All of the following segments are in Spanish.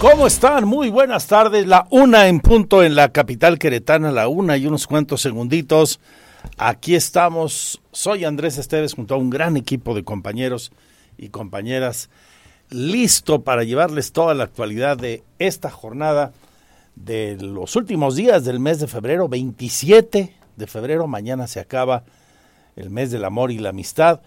¿Cómo están? Muy buenas tardes. La una en punto en la capital queretana, la una y unos cuantos segunditos. Aquí estamos. Soy Andrés Esteves junto a un gran equipo de compañeros y compañeras listo para llevarles toda la actualidad de esta jornada de los últimos días del mes de febrero, 27 de febrero. Mañana se acaba el mes del amor y la amistad,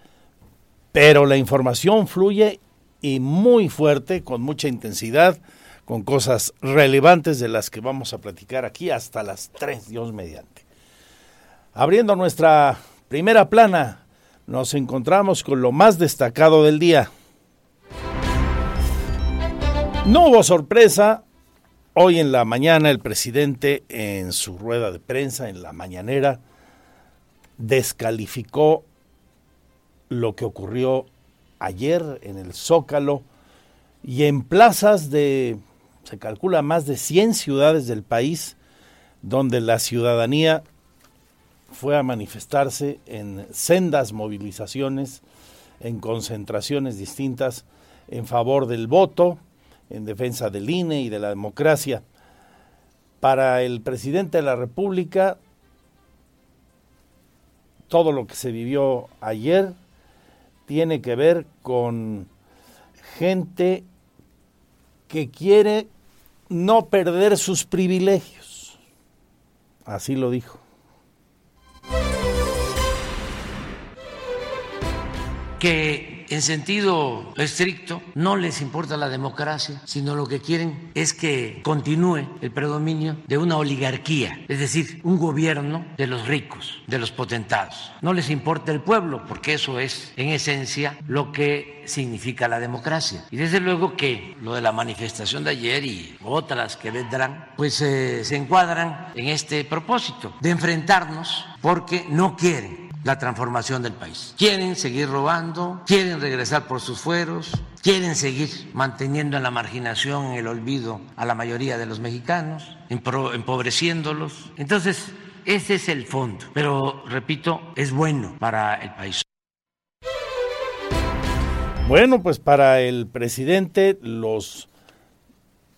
pero la información fluye y muy fuerte, con mucha intensidad con cosas relevantes de las que vamos a platicar aquí hasta las 3, Dios mediante. Abriendo nuestra primera plana, nos encontramos con lo más destacado del día. No hubo sorpresa. Hoy en la mañana el presidente en su rueda de prensa, en la mañanera, descalificó lo que ocurrió ayer en el Zócalo y en plazas de se calcula más de 100 ciudades del país donde la ciudadanía fue a manifestarse en sendas movilizaciones, en concentraciones distintas en favor del voto, en defensa del INE y de la democracia. Para el presidente de la República, todo lo que se vivió ayer tiene que ver con gente que quiere no perder sus privilegios. Así lo dijo. Que en sentido estricto no les importa la democracia, sino lo que quieren es que continúe el predominio de una oligarquía, es decir, un gobierno de los ricos, de los potentados. No les importa el pueblo, porque eso es en esencia lo que significa la democracia. Y desde luego que lo de la manifestación de ayer y otras que vendrán, pues eh, se encuadran en este propósito de enfrentarnos porque no quieren la transformación del país. Quieren seguir robando, quieren regresar por sus fueros, quieren seguir manteniendo en la marginación, en el olvido a la mayoría de los mexicanos, empobreciéndolos. Entonces, ese es el fondo. Pero, repito, es bueno para el país. Bueno, pues para el presidente, los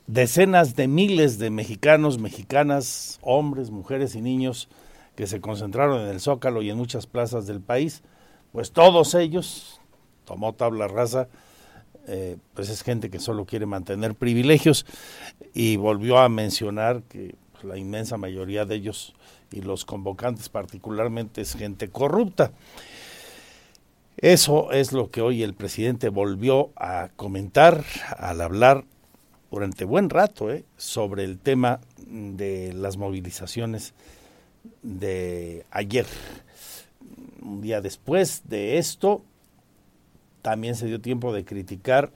decenas de miles de mexicanos, mexicanas, hombres, mujeres y niños, que se concentraron en el Zócalo y en muchas plazas del país, pues todos ellos, tomó tabla rasa, eh, pues es gente que solo quiere mantener privilegios y volvió a mencionar que pues, la inmensa mayoría de ellos y los convocantes particularmente es gente corrupta. Eso es lo que hoy el presidente volvió a comentar al hablar durante buen rato eh, sobre el tema de las movilizaciones de ayer. Un día después de esto, también se dio tiempo de criticar,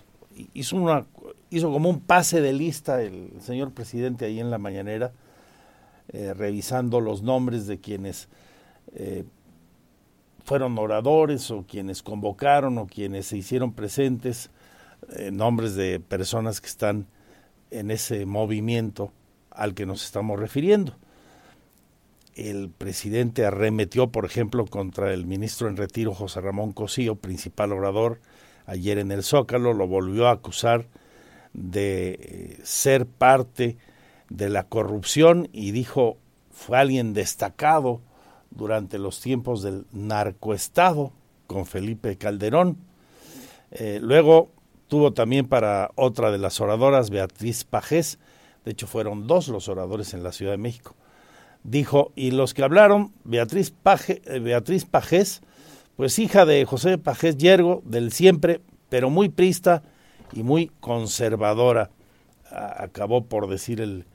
hizo, una, hizo como un pase de lista el señor presidente ahí en la mañanera, eh, revisando los nombres de quienes eh, fueron oradores o quienes convocaron o quienes se hicieron presentes, eh, nombres de personas que están en ese movimiento al que nos estamos refiriendo el presidente arremetió, por ejemplo, contra el ministro en retiro José Ramón Cosío, principal orador, ayer en el Zócalo, lo volvió a acusar de eh, ser parte de la corrupción y dijo fue alguien destacado durante los tiempos del narcoestado con Felipe Calderón. Eh, luego tuvo también para otra de las oradoras, Beatriz Pajés, de hecho fueron dos los oradores en la Ciudad de México, dijo, y los que hablaron, Beatriz, Paje, eh, Beatriz Pajés, pues hija de José Pajés Yergo, del siempre, pero muy prista y muy conservadora, acabó por decir el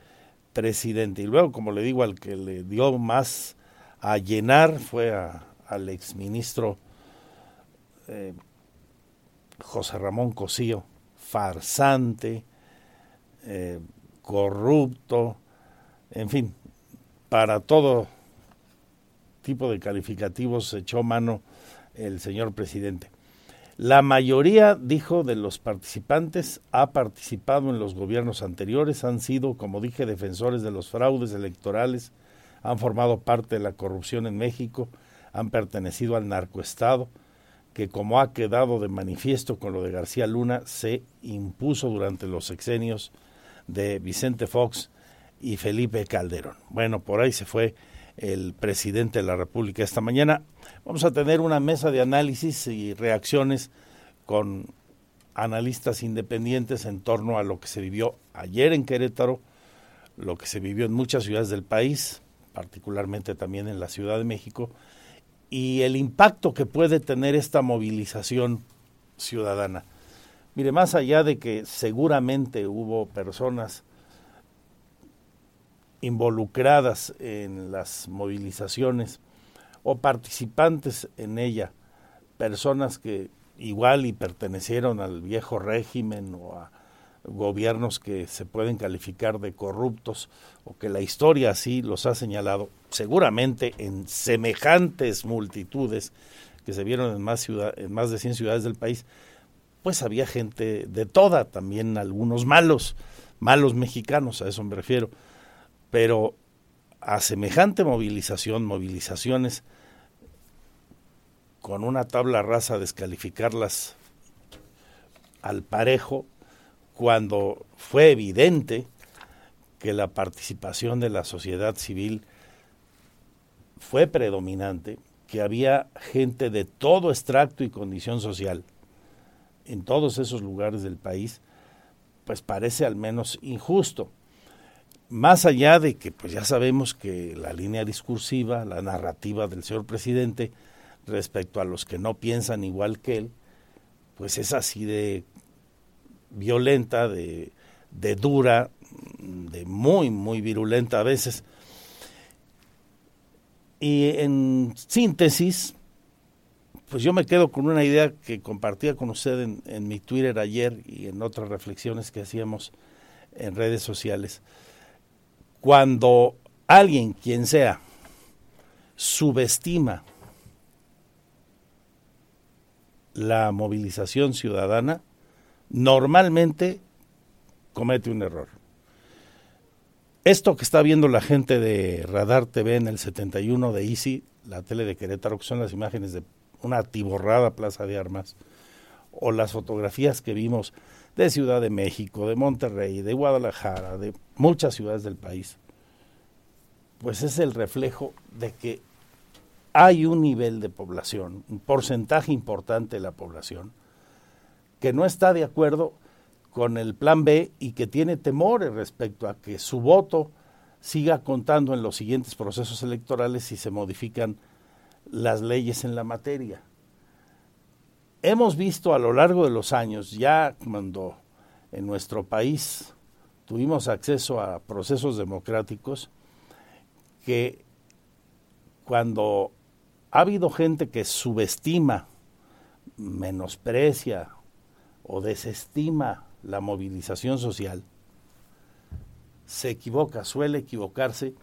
presidente. Y luego, como le digo, al que le dio más a llenar fue al exministro eh, José Ramón Cosío, farsante, eh, corrupto, en fin, para todo tipo de calificativos echó mano el señor presidente. La mayoría, dijo, de los participantes ha participado en los gobiernos anteriores, han sido, como dije, defensores de los fraudes electorales, han formado parte de la corrupción en México, han pertenecido al narcoestado, que como ha quedado de manifiesto con lo de García Luna, se impuso durante los sexenios de Vicente Fox y Felipe Calderón. Bueno, por ahí se fue el presidente de la República esta mañana. Vamos a tener una mesa de análisis y reacciones con analistas independientes en torno a lo que se vivió ayer en Querétaro, lo que se vivió en muchas ciudades del país, particularmente también en la Ciudad de México, y el impacto que puede tener esta movilización ciudadana. Mire, más allá de que seguramente hubo personas involucradas en las movilizaciones o participantes en ella, personas que igual y pertenecieron al viejo régimen o a gobiernos que se pueden calificar de corruptos o que la historia así los ha señalado, seguramente en semejantes multitudes que se vieron en más, ciudad, en más de 100 ciudades del país, pues había gente de toda, también algunos malos, malos mexicanos, a eso me refiero pero a semejante movilización, movilizaciones con una tabla rasa, descalificarlas al parejo, cuando fue evidente que la participación de la sociedad civil fue predominante, que había gente de todo extracto y condición social en todos esos lugares del país, pues parece al menos injusto más allá de que pues ya sabemos que la línea discursiva, la narrativa del señor presidente respecto a los que no piensan igual que él, pues es así de violenta, de, de dura, de muy, muy virulenta a veces. Y en síntesis, pues yo me quedo con una idea que compartía con usted en, en mi Twitter ayer y en otras reflexiones que hacíamos en redes sociales cuando alguien, quien sea, subestima la movilización ciudadana, normalmente comete un error. Esto que está viendo la gente de Radar TV en el 71 de Easy, la tele de Querétaro, que son las imágenes de una atiborrada plaza de armas, o las fotografías que vimos de Ciudad de México, de Monterrey, de Guadalajara, de muchas ciudades del país, pues es el reflejo de que hay un nivel de población, un porcentaje importante de la población, que no está de acuerdo con el plan B y que tiene temores respecto a que su voto siga contando en los siguientes procesos electorales si se modifican las leyes en la materia hemos visto a lo largo de los años, ya cuando en nuestro país tuvimos acceso a procesos democráticos, que cuando ha habido gente que subestima, menosprecia o desestima la movilización social, se equivoca, suele equivocarse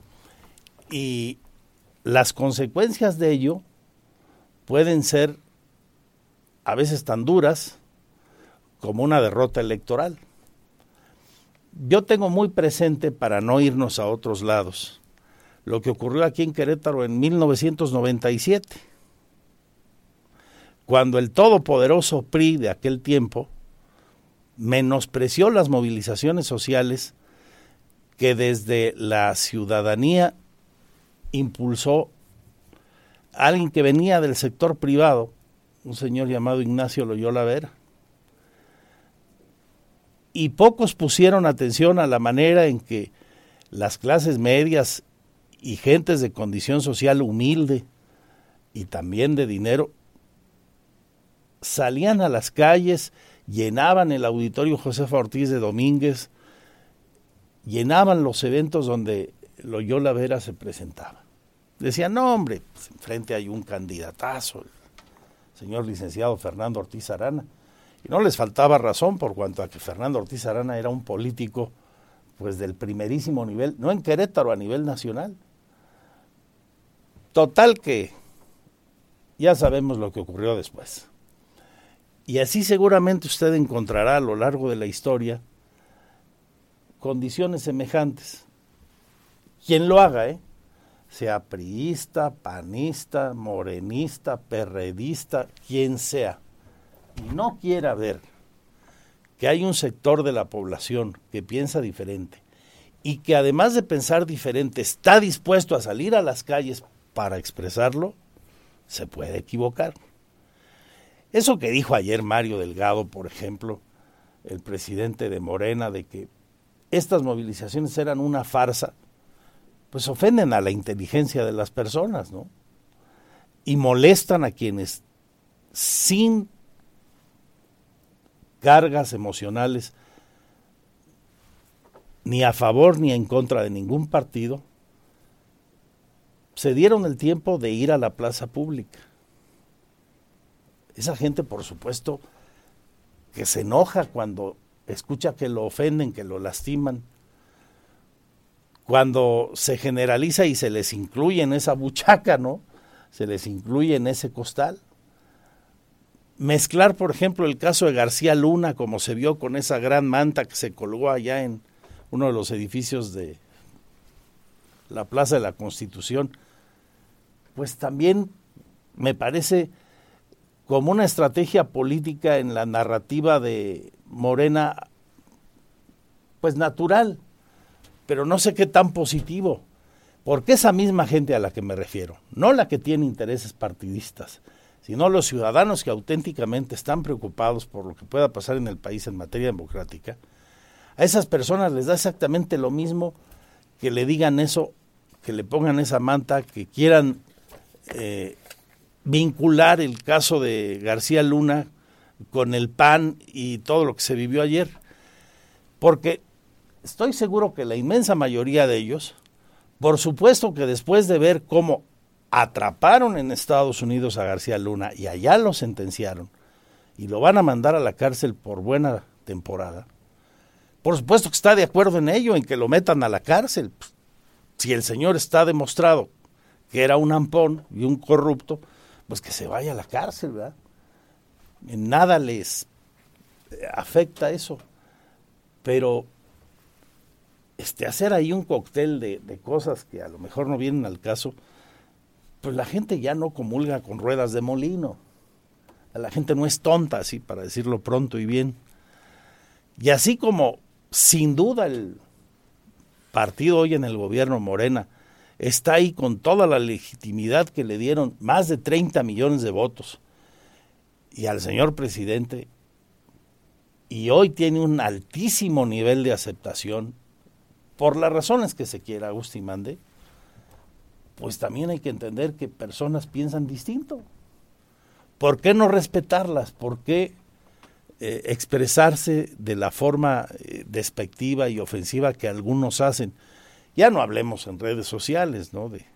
y las consecuencias de ello pueden ser a veces tan duras como una derrota electoral. Yo tengo muy presente, para no irnos a otros lados, lo que ocurrió aquí en Querétaro en 1997, cuando el todopoderoso PRI de aquel tiempo menospreció las movilizaciones sociales que desde la ciudadanía impulsó alguien que venía del sector privado un señor llamado Ignacio Loyola Vera. Y pocos pusieron atención a la manera en que las clases medias y gentes de condición social humilde y también de dinero salían a las calles llenaban el auditorio Josefa Ortiz de Domínguez, llenaban los eventos donde Loyola Vera se presentaba. Decían, no hombre, pues enfrente hay un candidatazo, señor licenciado Fernando Ortiz Arana. Y no les faltaba razón por cuanto a que Fernando Ortiz Arana era un político pues del primerísimo nivel, no en Querétaro, a nivel nacional. Total que ya sabemos lo que ocurrió después. Y así seguramente usted encontrará a lo largo de la historia condiciones semejantes. Quien lo haga, ¿eh? Sea priista, panista, morenista, perredista, quien sea, y no quiera ver que hay un sector de la población que piensa diferente y que además de pensar diferente está dispuesto a salir a las calles para expresarlo, se puede equivocar. Eso que dijo ayer Mario Delgado, por ejemplo, el presidente de Morena, de que estas movilizaciones eran una farsa, pues ofenden a la inteligencia de las personas, ¿no? Y molestan a quienes sin cargas emocionales ni a favor ni en contra de ningún partido, se dieron el tiempo de ir a la plaza pública. Esa gente, por supuesto, que se enoja cuando escucha que lo ofenden, que lo lastiman, cuando se generaliza y se les incluye en esa buchaca, ¿no? Se les incluye en ese costal. Mezclar, por ejemplo, el caso de García Luna, como se vio con esa gran manta que se colgó allá en uno de los edificios de la Plaza de la Constitución, pues también me parece como una estrategia política en la narrativa de Morena, pues natural, pero no sé qué tan positivo, porque esa misma gente a la que me refiero, no la que tiene intereses partidistas, sino los ciudadanos que auténticamente están preocupados por lo que pueda pasar en el país en materia democrática, a esas personas les da exactamente lo mismo que le digan eso, que le pongan esa manta, que quieran eh, vincular el caso de García Luna con el PAN y todo lo que se vivió ayer. Porque estoy seguro que la inmensa mayoría de ellos, por supuesto que después de ver cómo atraparon en Estados Unidos a García Luna y allá lo sentenciaron y lo van a mandar a la cárcel por buena temporada, por supuesto que está de acuerdo en ello, en que lo metan a la cárcel. Si el señor está demostrado que era un ampón y un corrupto, pues que se vaya a la cárcel, ¿verdad? En nada les afecta eso. Pero este, hacer ahí un cóctel de, cosas que a lo mejor no vienen al caso, pues la gente ya no comulga con ruedas de molino. La gente no es tonta, así para decirlo pronto y bien. Y así como sin duda el partido hoy en el gobierno Morena está ahí con toda la legitimidad que le dieron más de 30 millones de votos y al señor presidente y hoy tiene un altísimo nivel de aceptación por las razones que se quiera Agustín Mande, pues también hay que entender que personas piensan distinto. ¿Por qué no respetarlas? ¿Por qué eh, expresarse de la forma eh, despectiva y ofensiva que algunos hacen? Ya no hablemos en redes sociales, ¿no? De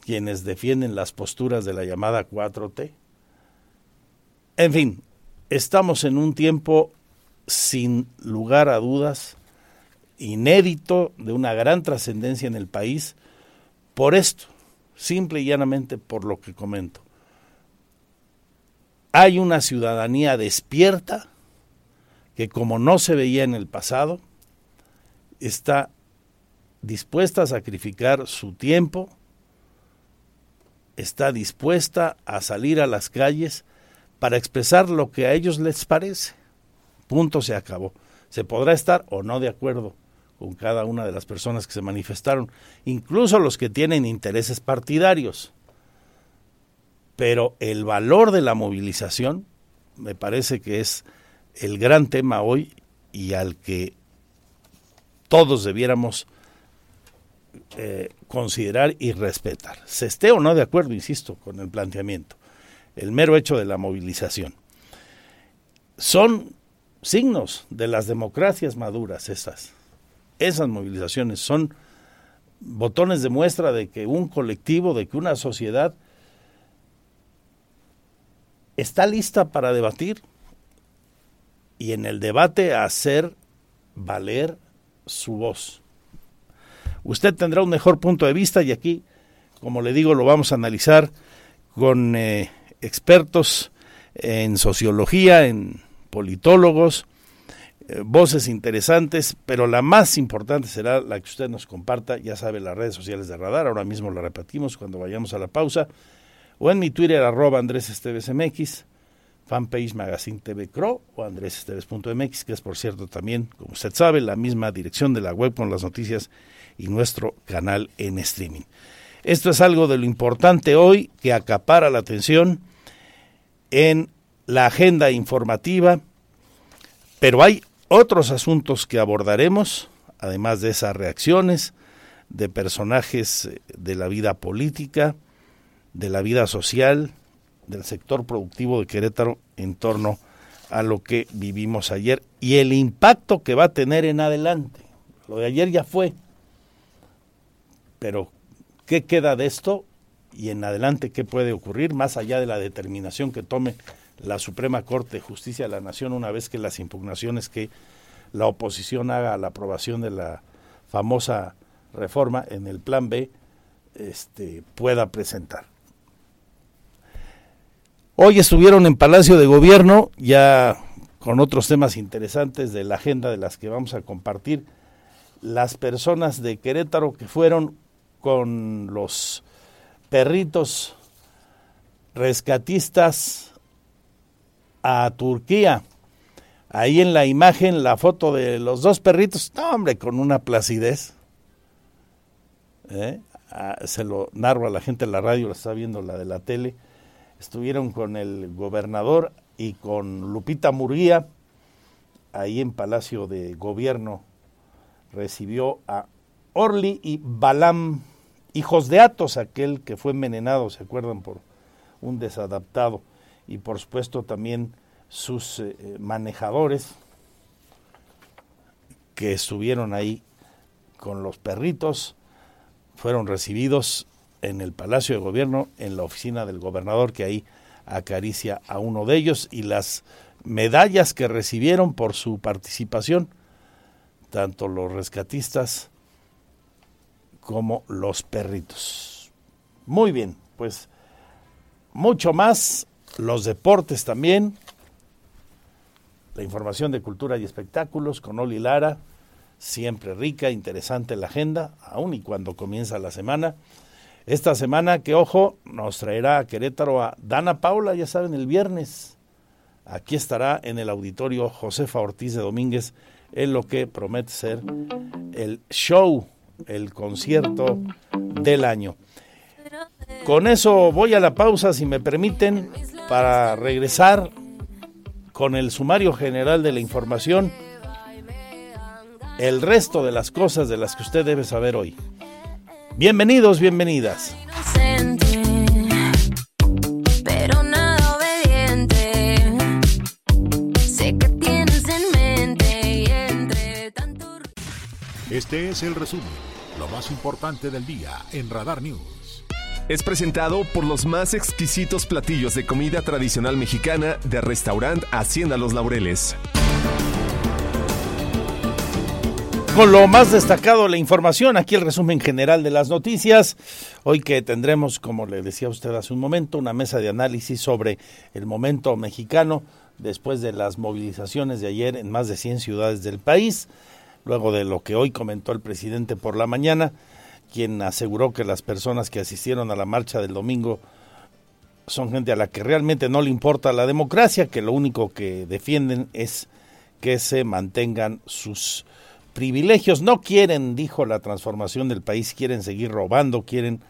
quienes defienden las posturas de la llamada 4T. En fin, estamos en un tiempo sin lugar a dudas inédito, de una gran trascendencia en el país, por esto, simple y llanamente por lo que comento. Hay una ciudadanía despierta que como no se veía en el pasado, está dispuesta a sacrificar su tiempo, está dispuesta a salir a las calles para expresar lo que a ellos les parece. Punto se acabó. Se podrá estar o no de acuerdo con cada una de las personas que se manifestaron, incluso los que tienen intereses partidarios. Pero el valor de la movilización me parece que es el gran tema hoy y al que todos debiéramos eh, considerar y respetar. Se esté o no de acuerdo, insisto, con el planteamiento. El mero hecho de la movilización. Son signos de las democracias maduras esas. Esas movilizaciones son botones de muestra de que un colectivo, de que una sociedad está lista para debatir y en el debate hacer valer su voz. Usted tendrá un mejor punto de vista y aquí, como le digo, lo vamos a analizar con eh, expertos en sociología, en politólogos, eh, voces interesantes, pero la más importante será la que usted nos comparta, ya sabe, las redes sociales de Radar, ahora mismo la repetimos cuando vayamos a la pausa, o en mi Twitter, arroba Andrés Esteves MX, fanpage Magazine TV Cro o andresesteves.mx, que es por cierto también, como usted sabe, la misma dirección de la web con las noticias y nuestro canal en streaming. Esto es algo de lo importante hoy que acapara la atención en la agenda informativa, pero hay otros asuntos que abordaremos, además de esas reacciones de personajes eh, de la vida política, de la vida social, del sector productivo de Querétaro en torno a lo que vivimos ayer y el impacto que va a tener en adelante. Lo de ayer ya fue, pero ¿qué queda de esto? Y en adelante, ¿qué puede ocurrir más allá de la determinación que tome la Suprema Corte de Justicia de la Nación una vez que las impugnaciones que la oposición haga a la aprobación de la famosa reforma en el plan B este, pueda presentar. Hoy estuvieron en Palacio de Gobierno ya con otros temas interesantes de la agenda de las que vamos a compartir las personas de Querétaro que fueron con los perritos rescatistas a Turquía. Ahí en la imagen, la foto de los dos perritos, hombre, con una placidez. ¿Eh? Ah, se lo narro a la gente de la radio, la está viendo la de la tele. Estuvieron con el gobernador y con Lupita Murguía, ahí en Palacio de Gobierno. Recibió a Orly y Balam, hijos de Atos, aquel que fue envenenado, ¿se acuerdan? Por un desadaptado y por supuesto también sus eh, eh, manejadores que estuvieron ahí con los perritos fueron recibidos en el Palacio de Gobierno, en la oficina del gobernador que ahí acaricia a uno de ellos y las medallas que recibieron por su participación, tanto los rescatistas como los perritos. Muy bien, pues mucho más los deportes también, la información de cultura y espectáculos con Oli Lara, siempre rica, interesante la agenda, aun y cuando comienza la semana. Esta semana, que ojo, nos traerá a Querétaro a Dana Paula, ya saben, el viernes. Aquí estará en el auditorio Josefa Ortiz de Domínguez en lo que promete ser el show, el concierto del año. Con eso voy a la pausa, si me permiten para regresar con el sumario general de la información, el resto de las cosas de las que usted debe saber hoy. Bienvenidos, bienvenidas. Este es el resumen, lo más importante del día en Radar News es presentado por los más exquisitos platillos de comida tradicional mexicana de restaurante Hacienda Los Laureles. Con lo más destacado de la información, aquí el resumen general de las noticias. Hoy que tendremos, como le decía usted hace un momento, una mesa de análisis sobre el momento mexicano después de las movilizaciones de ayer en más de 100 ciudades del país, luego de lo que hoy comentó el presidente por la mañana quien aseguró que las personas que asistieron a la marcha del domingo son gente a la que realmente no le importa la democracia, que lo único que defienden es que se mantengan sus privilegios. No quieren, dijo, la transformación del país, quieren seguir robando, quieren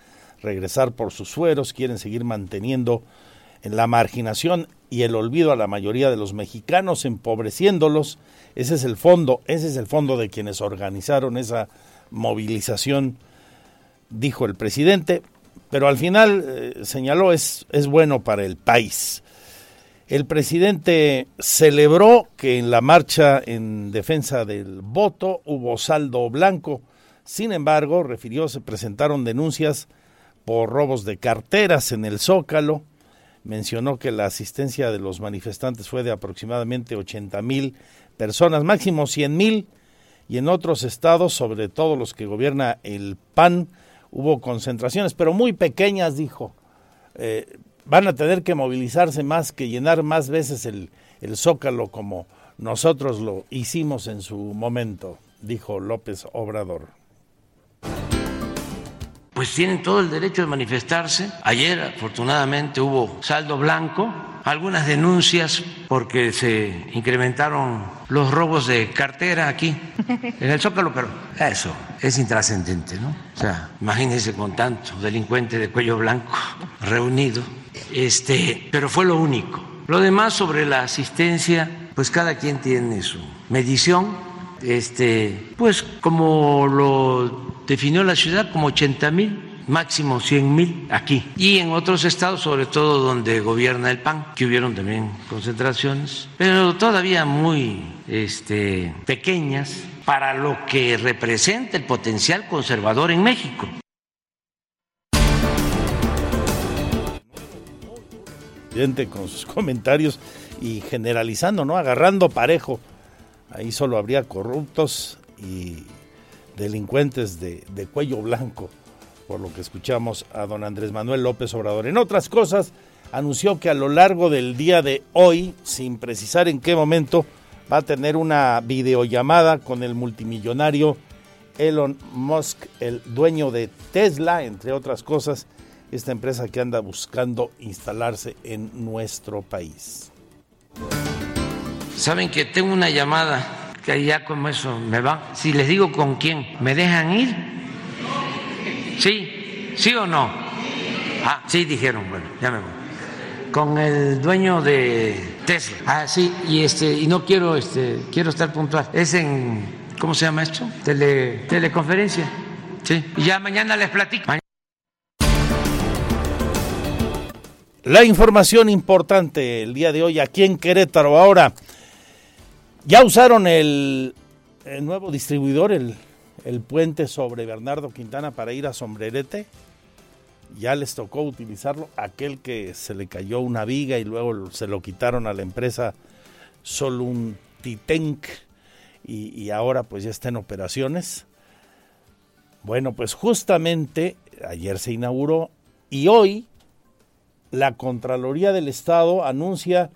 regresar por sus fueros, quieren seguir manteniendo en la marginación y el olvido a la mayoría de los mexicanos, empobreciéndolos. Ese es el fondo, ese es el fondo de quienes organizaron esa movilización dijo el presidente, pero al final eh, señaló es, es bueno para el país. El presidente celebró que en la marcha en defensa del voto hubo saldo blanco. Sin embargo, refirió, se presentaron denuncias por robos de carteras en el Zócalo. Mencionó que la asistencia de los manifestantes fue de aproximadamente 80 mil personas, máximo 100 mil, y en otros estados, sobre todo los que gobierna el PAN, hubo concentraciones, pero muy pequeñas, dijo. Eh, van a tener que movilizarse más, que llenar más veces el, el zócalo como nosotros lo hicimos en su momento, dijo López Obrador pues tienen todo el derecho de manifestarse. Ayer afortunadamente hubo saldo blanco, algunas denuncias porque se incrementaron los robos de cartera aquí en el Zócalo, pero eso es intrascendente, ¿no? O sea, imagínense con tanto delincuente de cuello blanco reunido, este, pero fue lo único. Lo demás sobre la asistencia, pues cada quien tiene su medición. Este, pues como lo definió la ciudad como 80 mil, máximo 100 mil aquí. Y en otros estados, sobre todo donde gobierna el PAN, que hubieron también concentraciones, pero todavía muy este, pequeñas para lo que representa el potencial conservador en México. con sus comentarios y generalizando, ¿no? Agarrando parejo. Ahí solo habría corruptos y delincuentes de, cuello blanco, por lo que escuchamos a don Andrés Manuel López Obrador. En otras cosas, anunció que a lo largo del día de hoy, sin precisar en qué momento, va a tener una videollamada con el multimillonario Elon Musk, el dueño de Tesla, entre otras cosas, esta empresa que anda buscando instalarse en nuestro país. Saben que tengo una llamada que ya como eso me va. Si les digo con quién, ¿me dejan ir? ¿Sí? ¿Sí o no? Ah, sí, dijeron, bueno, ya me voy. Con el dueño de Tesla. Ah, sí, y este, y no quiero, este, quiero estar puntual. Es en, ¿cómo se llama esto? Tele, teleconferencia. Sí. Y ya mañana les platico. La información importante el día de hoy aquí en Querétaro. Ahora, ya usaron el, nuevo distribuidor, el, el, puente sobre Bernardo Quintana para ir a Sombrerete. Ya les tocó utilizarlo. Aquel que se le cayó una viga y luego se lo quitaron a la empresa Solun Titenk y, y ahora pues ya está en operaciones. Bueno, pues justamente ayer se inauguró y hoy la Contraloría del Estado anuncia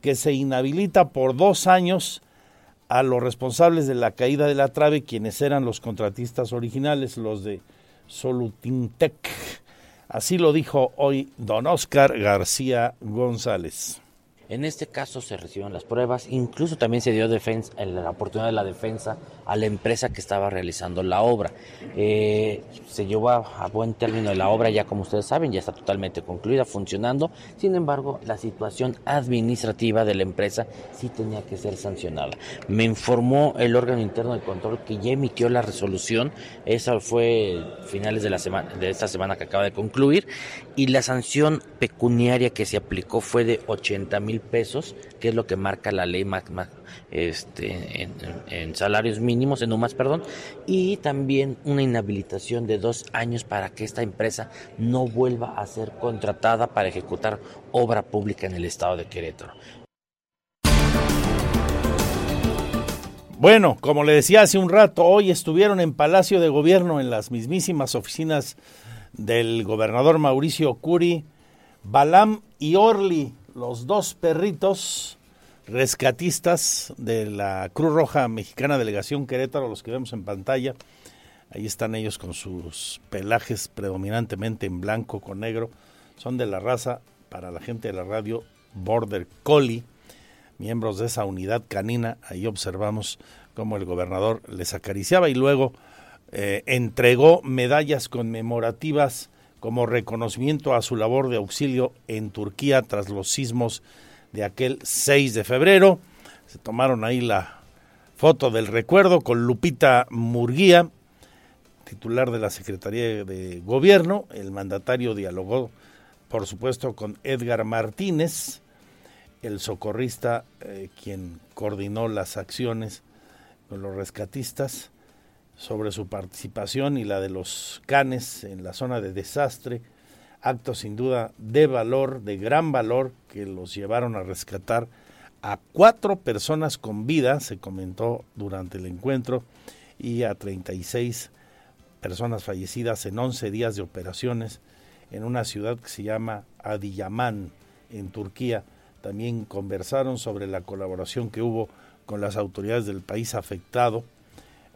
que se inhabilita por dos años a los responsables de la caída de la trave, quienes eran los contratistas originales, los de Solutintec. Así lo dijo hoy don Oscar García González. En este caso se recibieron las pruebas, incluso también se dio defensa, la oportunidad de la defensa a la empresa que estaba realizando la obra. Eh, se llevó a, buen término la obra, ya como ustedes saben, ya está totalmente concluida, funcionando. Sin embargo, la situación administrativa de la empresa sí tenía que ser sancionada. Me informó el órgano interno de control que ya emitió la resolución, esa fue finales de la semana, de esta semana que acaba de concluir, y la sanción pecuniaria que se aplicó fue de 80 mil pesos, que es lo que marca la ley este, en, salarios mínimos, en más perdón, y también una inhabilitación de dos años para que esta empresa no vuelva a ser contratada para ejecutar obra pública en el estado de Querétaro. Bueno, como le decía hace un rato, hoy estuvieron en Palacio de Gobierno, en las mismísimas oficinas del gobernador Mauricio Curi, Balam y Orly, los dos perritos rescatistas de la Cruz Roja Mexicana Delegación Querétaro, los que vemos en pantalla. Ahí están ellos con sus pelajes predominantemente en blanco con negro. Son de la raza, para la gente de la radio, Border Collie, miembros de esa unidad canina. Ahí observamos cómo el gobernador les acariciaba y luego eh, entregó medallas conmemorativas como reconocimiento a su labor de auxilio en Turquía tras los sismos de aquel 6 de febrero. Se tomaron ahí la foto del recuerdo con Lupita Murguía, titular de la Secretaría de Gobierno. El mandatario dialogó, por supuesto, con Edgar Martínez, el socorrista eh, quien coordinó las acciones con los rescatistas sobre su participación y la de los canes en la zona de desastre, actos sin duda de valor, de gran valor, que los llevaron a rescatar a cuatro personas con vida, se comentó durante el encuentro, y a 36 personas fallecidas en 11 días de operaciones en una ciudad que se llama Adiyaman, en Turquía. También conversaron sobre la colaboración que hubo con las autoridades del país afectado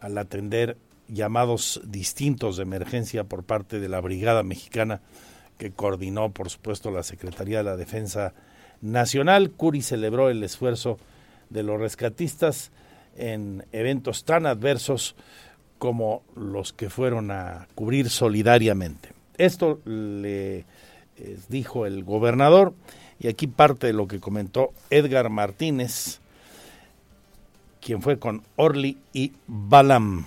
al atender llamados distintos de emergencia por parte de la Brigada Mexicana que coordinó, por supuesto, la Secretaría de la Defensa Nacional. Curi celebró el esfuerzo de los rescatistas en eventos tan adversos como los que fueron a cubrir solidariamente. Esto le dijo el gobernador y aquí parte de lo que comentó Edgar Martínez, quien fue con Orly y Balam.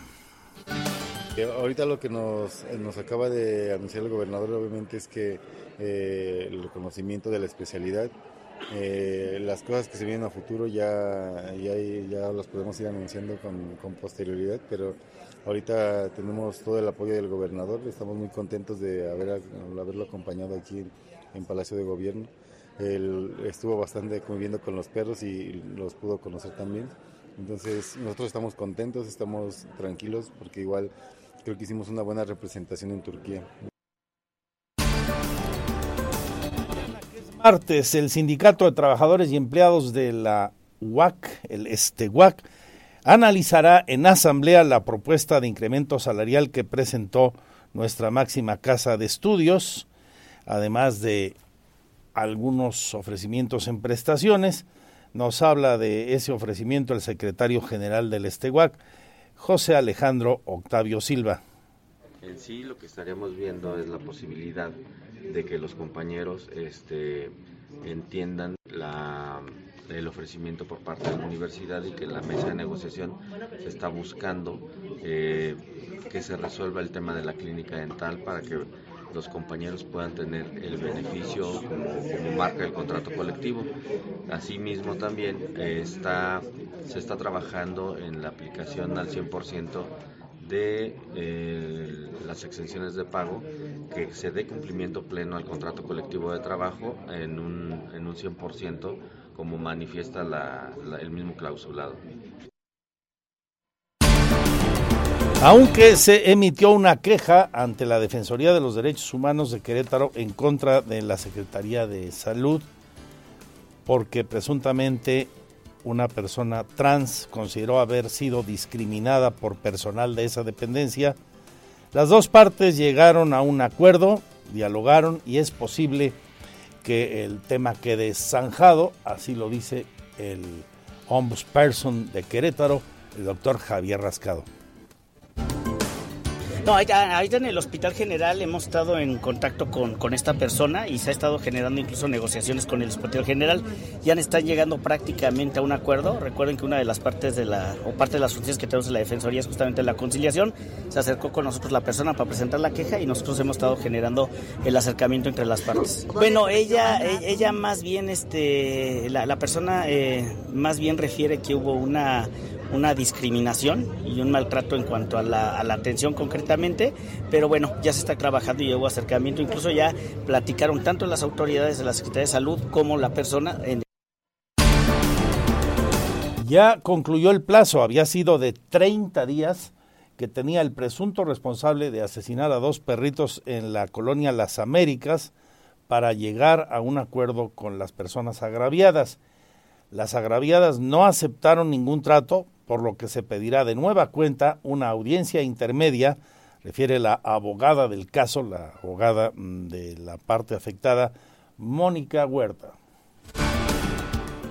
Ahorita lo que nos, nos acaba de anunciar el gobernador obviamente es que eh, el reconocimiento de la especialidad, eh, las cosas que se vienen a futuro ya, ya, ya las podemos ir anunciando con, con posterioridad, pero ahorita tenemos todo el apoyo del gobernador, estamos muy contentos de haber, haberlo acompañado aquí en Palacio de Gobierno. Él estuvo bastante conviviendo con los perros y los pudo conocer también. Entonces nosotros estamos contentos, estamos tranquilos porque igual creo que hicimos una buena representación en Turquía. Martes, el Sindicato de Trabajadores y Empleados de la UAC, el ESTEUAC, analizará en asamblea la propuesta de incremento salarial que presentó nuestra máxima casa de estudios, además de algunos ofrecimientos en prestaciones. Nos habla de ese ofrecimiento el secretario general del Esteguac, José Alejandro Octavio Silva. En sí lo que estaríamos viendo es la posibilidad de que los compañeros este, entiendan la, el ofrecimiento por parte de la universidad y que la mesa de negociación se está buscando eh, que se resuelva el tema de la clínica dental para que los compañeros puedan tener el beneficio como, marca el contrato colectivo. Asimismo también eh, está, se está trabajando en la aplicación al 100% de eh, las exenciones de pago, que se dé cumplimiento pleno al contrato colectivo de trabajo en un, en un 100% como manifiesta el mismo clausulado. Aunque se emitió una queja ante la Defensoría de los Derechos Humanos de Querétaro en contra de la Secretaría de Salud, porque presuntamente una persona trans consideró haber sido discriminada por personal de esa dependencia, las dos partes llegaron a un acuerdo, dialogaron y es posible que el tema quede zanjado, así lo dice el ombudsperson de Querétaro, el doctor Javier Rascado. No, ahorita en el Hospital General hemos estado en contacto con, con, esta persona y se ha estado generando incluso negociaciones con el Hospital General. Ya están llegando prácticamente a un acuerdo. Recuerden que una de las partes de la, o parte de las funciones que tenemos en la Defensoría es justamente la conciliación. Se acercó con nosotros la persona para presentar la queja y nosotros hemos estado generando el acercamiento entre las partes. Bueno, ella, ella más bien, este, la, la persona eh, más bien refiere que hubo una una discriminación y un maltrato en cuanto a la, atención concretamente, pero bueno, ya se está trabajando y hubo acercamiento, incluso ya platicaron tanto las autoridades de la Secretaría de Salud como la persona. Ya concluyó el plazo, había sido de 30 días que tenía el presunto responsable de asesinar a dos perritos en la colonia Las Américas para llegar a un acuerdo con las personas agraviadas. Las agraviadas no aceptaron ningún trato, por lo que se pedirá de nueva cuenta una audiencia intermedia, refiere la abogada del caso, la abogada mm, de la parte afectada, Mónica Huerta.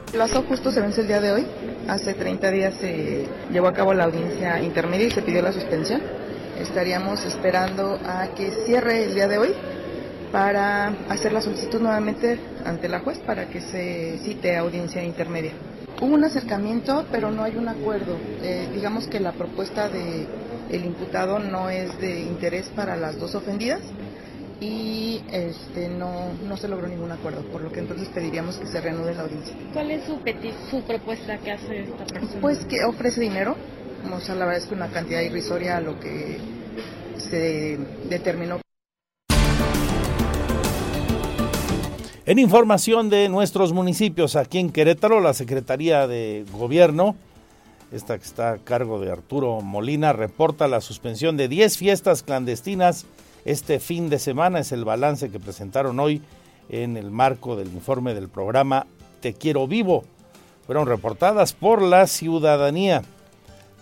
El plazo justo se vence el día de hoy. Hace 30 días se llevó a cabo la audiencia intermedia y se pidió la suspensión. Estaríamos esperando a que cierre el día de hoy para hacer la solicitud nuevamente ante la juez para que se cite audiencia intermedia. Hubo un acercamiento, pero no hay un acuerdo. Eh, digamos que la propuesta de el imputado no es de interés para las dos ofendidas y este no, no se logró ningún acuerdo, por lo que entonces pediríamos que se reanude la audiencia. ¿Cuál es su, su propuesta que hace esta persona? Pues que ofrece dinero, o sea, la verdad es que una cantidad irrisoria a lo que se determinó. En información de nuestros municipios, aquí en Querétaro, la Secretaría de Gobierno, esta que está a cargo de Arturo Molina, reporta la suspensión de 10 fiestas clandestinas este fin de semana. Es el balance que presentaron hoy en el marco del informe del programa Te Quiero Vivo. Fueron reportadas por la ciudadanía.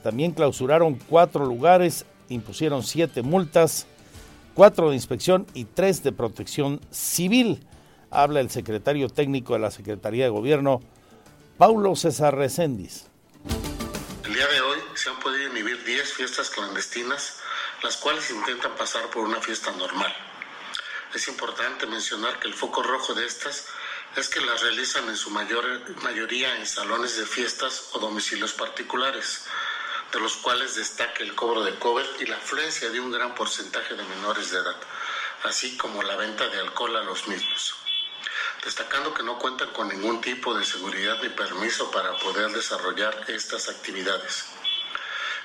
También clausuraron cuatro lugares, impusieron siete multas, cuatro de inspección y tres de protección civil. Habla el secretario técnico de la Secretaría de Gobierno, Paulo César Recendis. El día de hoy se han podido inhibir 10 fiestas clandestinas las cuales intentan pasar por una fiesta normal. Es importante mencionar que el foco rojo de estas es que las realizan en su mayor, mayoría en salones de fiestas o domicilios particulares, de los cuales destaca el cobro de cover y la afluencia de un gran porcentaje de menores de edad, así como la venta de alcohol a los mismos. Destacando que no cuentan con ningún tipo de seguridad ni permiso para poder desarrollar estas actividades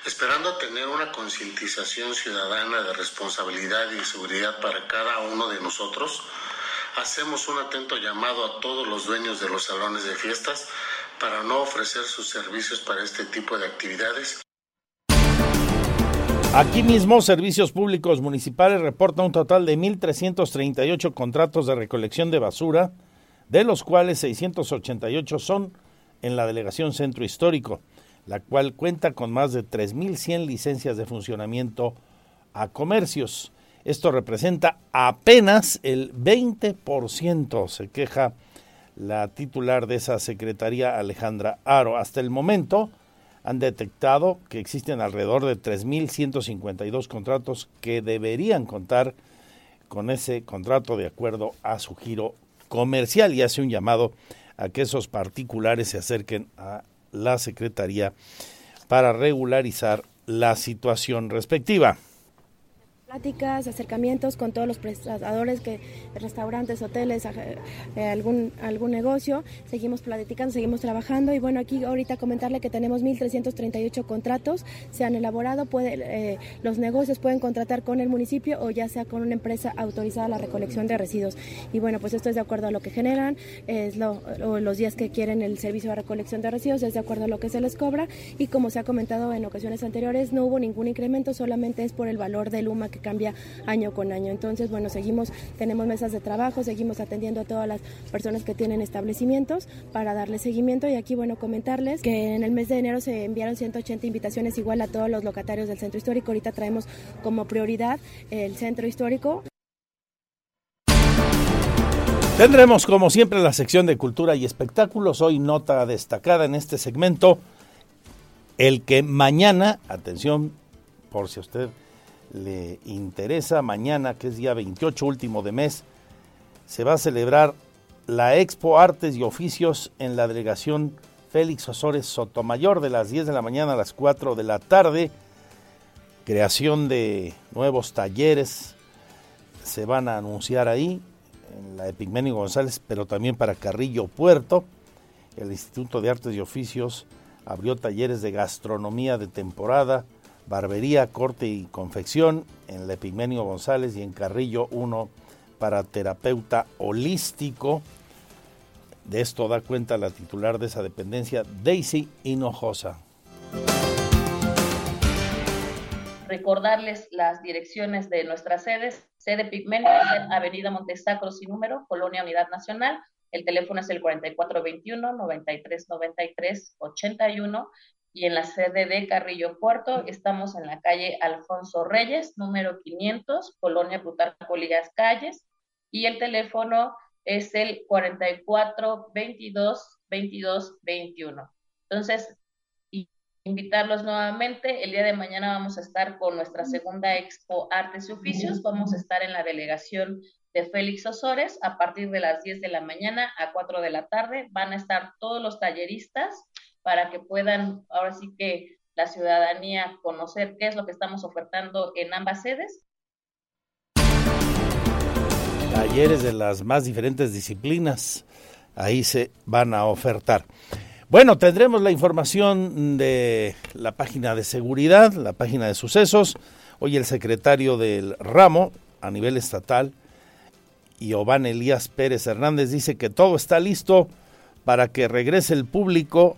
esperando tener una concientización ciudadana de responsabilidad y seguridad para cada uno de nosotros, hacemos un atento llamado a todos los dueños de los salones de fiestas para no ofrecer sus servicios para este tipo de actividades. Aquí mismo, Servicios Públicos Municipales reporta un total de 1.338 contratos de recolección de basura, de los cuales 688 son en la Delegación Centro Histórico la cual cuenta con más de 3.100 licencias de funcionamiento a comercios. Esto representa apenas el 20%, se queja la titular de esa secretaría, Alejandra Aro. Hasta el momento han detectado que existen alrededor de 3.152 contratos que deberían contar con ese contrato de acuerdo a su giro comercial y hace un llamado a que esos particulares se acerquen a la Secretaría para regularizar la situación respectiva acercamientos con todos los prestadores, que restaurantes, hoteles, eh, algún, algún negocio. Seguimos platicando, seguimos trabajando y bueno, aquí ahorita comentarle que tenemos 1.338 contratos, se han elaborado, eh, los negocios pueden contratar con el municipio o ya sea con una empresa autorizada a la recolección de residuos. Y bueno, pues esto es de acuerdo a lo que generan, los días que quieren el servicio de recolección de residuos, es de acuerdo a lo que se les cobra y como se ha comentado en ocasiones anteriores, no hubo ningún incremento, solamente es por el valor del UMA que cambia año con año. Entonces, bueno, seguimos, tenemos mesas de trabajo, seguimos atendiendo a todas las personas que tienen establecimientos para darle seguimiento y aquí, bueno, comentarles que en el mes de enero se enviaron 180 invitaciones igual a todos los locatarios del centro histórico. Ahorita traemos como prioridad el centro histórico. Tendremos como siempre la sección de cultura y espectáculos. Hoy nota destacada en este segmento, el que mañana, atención, por si usted le interesa, mañana, que es día 28 último de mes, se va a celebrar la Expo Artes y Oficios en la delegación Félix Osores Sotomayor de las 10 de la mañana a las 4 de la tarde. Creación de nuevos talleres se van a anunciar ahí, en la Epigmenio González, pero también para Carrillo Puerto. El Instituto de Artes y Oficios abrió talleres de gastronomía de temporada, barbería, corte y confección en la Epigmenio González y en Carrillo 1 para terapeuta holístico. De esto da cuenta la titular de esa dependencia, Daisy Hinojosa. Recordarles las direcciones de nuestras sedes. Sede Pigmenio, Avenida Montesacro sin número, Colonia Unidad Nacional. El teléfono es el 4421-9393-81 y en la sede de Carrillo Puerto estamos en la calle Alfonso Reyes, número 500, Colonia Plutarco Ligas Calles, y el teléfono es el 44 22 22 21. Entonces, invitarlos nuevamente. El día de mañana vamos a estar con nuestra segunda expo Artes y Oficios. Vamos a estar en la delegación de Félix Osores a partir de las 10 de la mañana a 4 de la tarde. Van a estar todos los talleristas para que puedan ahora sí que la ciudadanía conocer qué es lo que estamos ofertando en ambas sedes. talleres de las más diferentes disciplinas. Ahí se van a ofertar. Bueno, tendremos la información de la página de seguridad, la página de sucesos. Hoy el secretario del ramo a nivel estatal, Giovanni Elías Pérez Hernández, dice que todo está listo para que regrese el público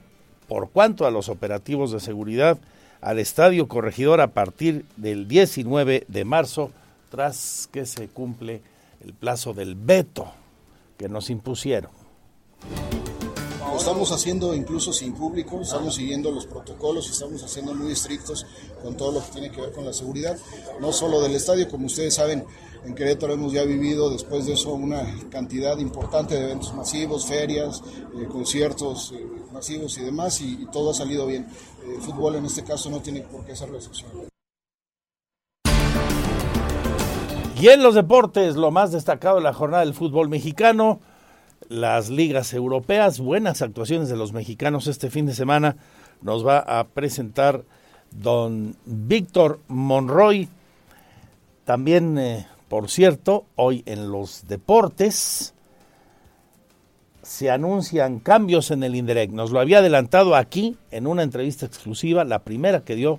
por cuanto a los operativos de seguridad al Estadio Corregidor a partir del 19 de marzo, tras que se cumple el plazo del veto que nos impusieron. Estamos haciendo incluso sin público, estamos siguiendo los protocolos y estamos haciendo muy estrictos con todo lo que tiene que ver con la seguridad, no solo del estadio, como ustedes saben, en Querétaro hemos ya vivido después de eso una cantidad importante de eventos masivos, ferias, eh, conciertos eh, masivos y demás, y, todo ha salido bien. El fútbol en este caso no tiene por qué ser la excepción. Y en los deportes, lo más destacado de la jornada del fútbol mexicano, las ligas europeas, buenas actuaciones de los mexicanos este fin de semana, nos va a presentar don Víctor Monroy. También, eh, por cierto, hoy en los deportes se anuncian cambios en el INDEREC. Nos lo había adelantado aquí en una entrevista exclusiva, la primera que dio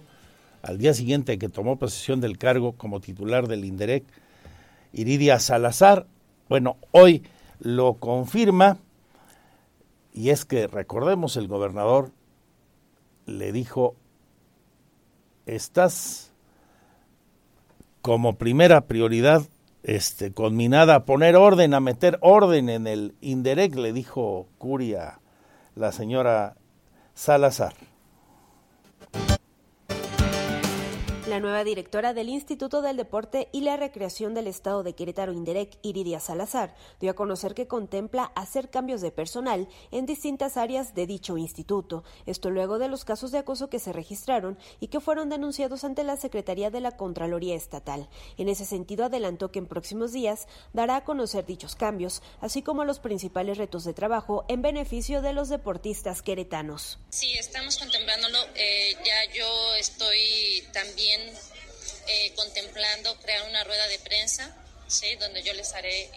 al día siguiente que tomó posesión del cargo como titular del INDEREC Iridia Salazar. Bueno, hoy lo confirma y es que recordemos el gobernador le dijo, estás como primera prioridad este, conminada a poner orden, a meter orden en el INDEREC, le dijo Curia la señora Salazar. La nueva directora del Instituto del Deporte y la Recreación del Estado de Querétaro Inderec, Iridia Salazar, dio a conocer que contempla hacer cambios de personal en distintas áreas de dicho instituto. Esto luego de los casos de acoso que se registraron y que fueron denunciados ante la Secretaría de la Contraloría Estatal. En ese sentido, adelantó que en próximos días dará a conocer dichos cambios, así como los principales retos de trabajo en beneficio de los deportistas queretanos. Sí, estamos contemplándolo. Eh, ya yo estoy también eh, contemplando crear una rueda de prensa, ¿sí? donde yo les haré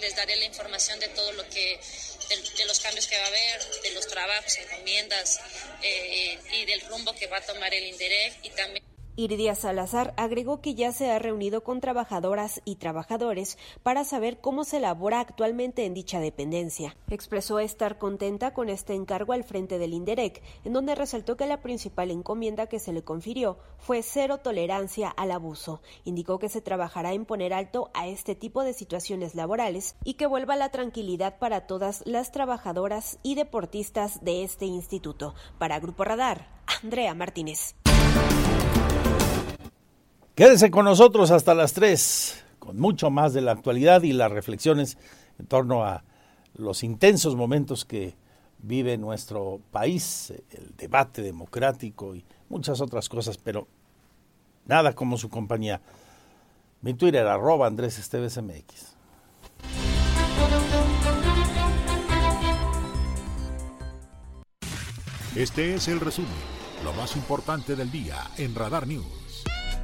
les daré la información de todo lo que, de, de, los cambios que va a haber, de los trabajos, encomiendas eh, y del rumbo que va a tomar el INDEREC y también Iridia Salazar agregó que ya se ha reunido con trabajadoras y trabajadores para saber cómo se labora actualmente en dicha dependencia. Expresó estar contenta con este encargo al frente del INDEREC, en donde resaltó que la principal encomienda que se le confirió fue cero tolerancia al abuso. Indicó que se trabajará en poner alto a este tipo de situaciones laborales y que vuelva la tranquilidad para todas las trabajadoras y deportistas de este instituto. Para Grupo Radar, Andrea Martínez. Quédese con nosotros hasta las 3, con mucho más de la actualidad y las reflexiones en torno a los intensos momentos que vive nuestro país, el debate democrático y muchas otras cosas, pero nada como su compañía. Mi Twitter, arroba Andrés Esteves MX. Este es el resumen, lo más importante del día en Radar News.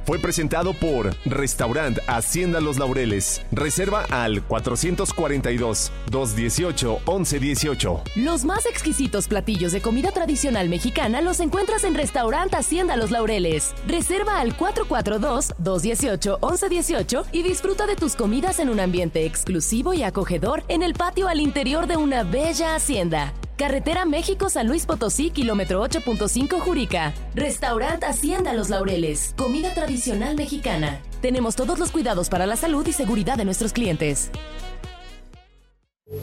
Fue presentado por Restaurant Hacienda Los Laureles. Reserva al 442-218-1118. Los más exquisitos platillos de comida tradicional mexicana los encuentras en Restaurant Hacienda Los Laureles. Reserva al 442-218-1118 y disfruta de tus comidas en un ambiente exclusivo y acogedor en el patio al interior de una bella hacienda. Carretera México-San Luis Potosí, kilómetro 8.5 Jurica. Restaurant Hacienda Los Laureles. Comida tradicional mexicana. Tenemos todos los cuidados para la salud y seguridad de nuestros clientes.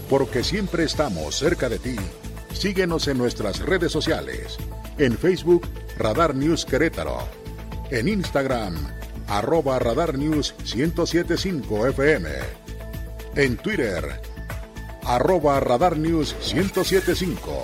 Porque siempre estamos cerca de ti. Síguenos en nuestras redes sociales. En Facebook, Radar News Querétaro. En Instagram, arroba Radar News 1075 FM. En Twitter, arroba Radar News 1075.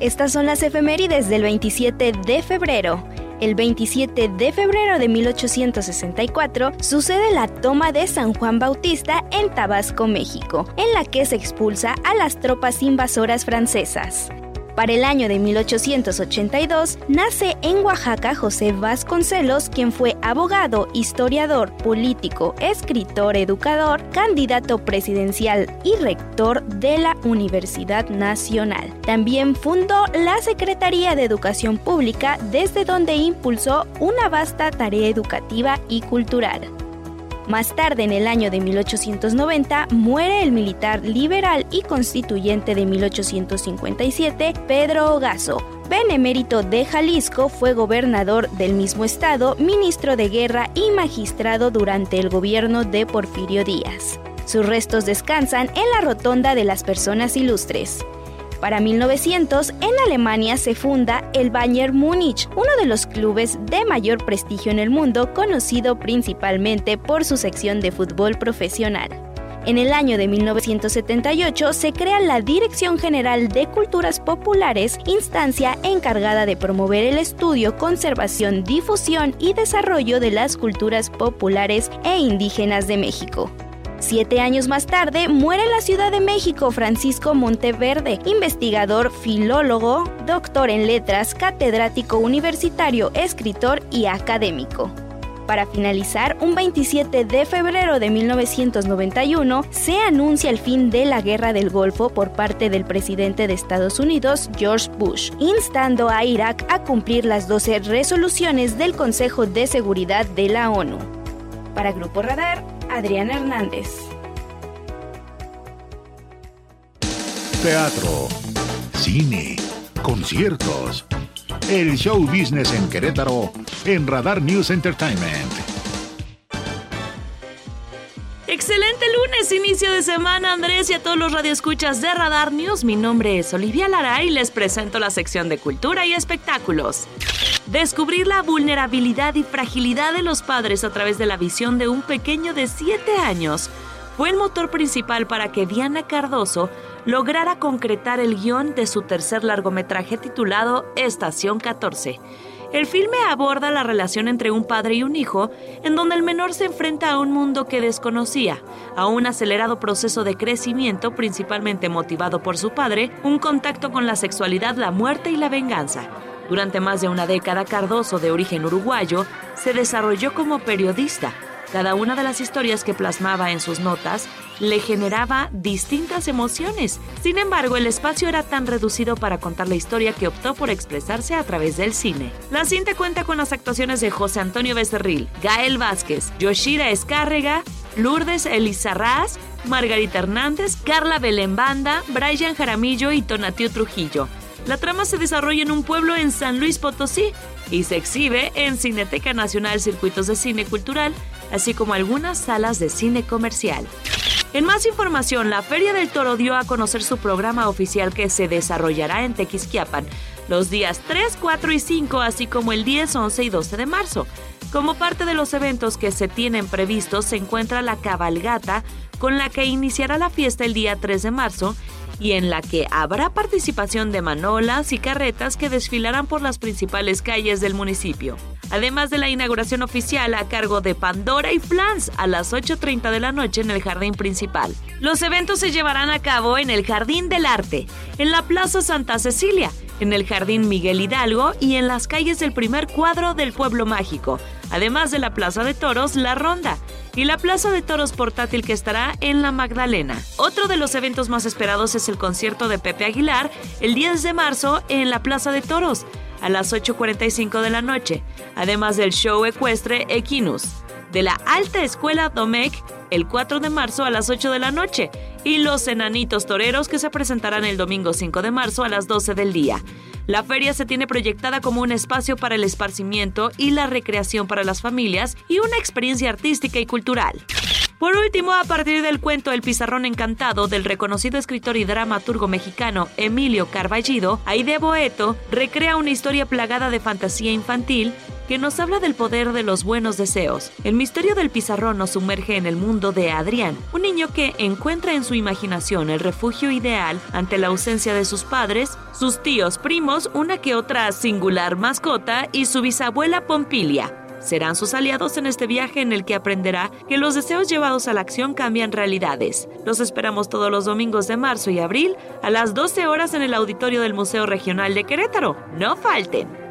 Estas son las efemérides del 27 de febrero. El 27 de febrero de 1864 sucede la toma de San Juan Bautista en Tabasco, México, en la que se expulsa a las tropas invasoras francesas. Para el año de 1882, nace en Oaxaca José Vasconcelos, quien fue abogado, historiador, político, escritor, educador, candidato presidencial y rector de la Universidad Nacional. También fundó la Secretaría de Educación Pública, desde donde impulsó una vasta tarea educativa y cultural. Más tarde, en el año de 1890, muere el militar liberal y constituyente de 1857, Pedro Ogazo. Benemérito de Jalisco fue gobernador del mismo estado, ministro de guerra y magistrado durante el gobierno de Porfirio Díaz. Sus restos descansan en la Rotonda de las Personas Ilustres. Para 1900, en Alemania se funda el Bayern Múnich, uno de los clubes de mayor prestigio en el mundo, conocido principalmente por su sección de fútbol profesional. En el año de 1978 se crea la Dirección General de Culturas Populares, instancia encargada de promover el estudio, conservación, difusión y desarrollo de las culturas populares e indígenas de México. Siete años más tarde muere en la Ciudad de México Francisco Monteverde, investigador, filólogo, doctor en letras, catedrático universitario, escritor y académico. Para finalizar, un 27 de febrero de 1991 se anuncia el fin de la Guerra del Golfo por parte del presidente de Estados Unidos, George Bush, instando a Irak a cumplir las 12 resoluciones del Consejo de Seguridad de la ONU. Para Grupo Radar, Adrián Hernández. Teatro, cine, conciertos. El show business en Querétaro en Radar News Entertainment. Excelente lunes, inicio de semana, Andrés y a todos los radioescuchas de Radar News. Mi nombre es Olivia Lara y les presento la sección de cultura y espectáculos. Descubrir la vulnerabilidad y fragilidad de los padres a través de la visión de un pequeño de 7 años fue el motor principal para que Diana Cardoso lograra concretar el guion de su tercer largometraje titulado Estación 14. El filme aborda la relación entre un padre y un hijo, en donde el menor se enfrenta a un mundo que desconocía, a un acelerado proceso de crecimiento principalmente motivado por su padre, un contacto con la sexualidad, la muerte y la venganza. Durante más de una década, Cardoso, de origen uruguayo, se desarrolló como periodista. Cada una de las historias que plasmaba en sus notas le generaba distintas emociones. Sin embargo, el espacio era tan reducido para contar la historia que optó por expresarse a través del cine. La cinta cuenta con las actuaciones de José Antonio Becerril, Gael Vázquez, Yoshira Escárrega, Lourdes Elizarraz, Margarita Hernández, Carla Belén Banda, Brian Jaramillo y Tonatiu Trujillo. La trama se desarrolla en un pueblo en San Luis Potosí y se exhibe en Cineteca Nacional Circuitos de Cine Cultural, así como algunas salas de cine comercial. En más información, la Feria del Toro dio a conocer su programa oficial que se desarrollará en Tequisquiapan los días 3, 4 y 5, así como el 10, 11 y 12 de marzo. Como parte de los eventos que se tienen previstos se encuentra la cabalgata, con la que iniciará la fiesta el día 3 de marzo y en la que habrá participación de manolas y carretas que desfilarán por las principales calles del municipio. Además de la inauguración oficial a cargo de Pandora y Flans a las 8.30 de la noche en el jardín principal. Los eventos se llevarán a cabo en el Jardín del Arte, en la Plaza Santa Cecilia, en el Jardín Miguel Hidalgo y en las calles del primer cuadro del Pueblo Mágico, además de la Plaza de Toros La Ronda y la Plaza de Toros portátil que estará en La Magdalena. Otro de los eventos más esperados es el concierto de Pepe Aguilar el 10 de marzo en la Plaza de Toros a las 8.45 de la noche, además del show ecuestre Equinus de la Alta Escuela Domecq el 4 de marzo a las 8 de la noche y los enanitos toreros que se presentarán el domingo 5 de marzo a las 12 del día. La feria se tiene proyectada como un espacio para el esparcimiento y la recreación para las familias y una experiencia artística y cultural. Por último, a partir del cuento El Pizarrón Encantado del reconocido escritor y dramaturgo mexicano Emilio Carballido, Aide Boeto recrea una historia plagada de fantasía infantil que nos habla del poder de los buenos deseos. El misterio del pizarrón nos sumerge en el mundo de Adrián, un niño que encuentra en su imaginación el refugio ideal ante la ausencia de sus padres, sus tíos primos, una que otra singular mascota y su bisabuela Pompilia serán sus aliados en este viaje en el que aprenderá que los deseos llevados a la acción cambian realidades. Los esperamos todos los domingos de marzo y abril a las 12 horas en el auditorio del Museo Regional de Querétaro. No falten.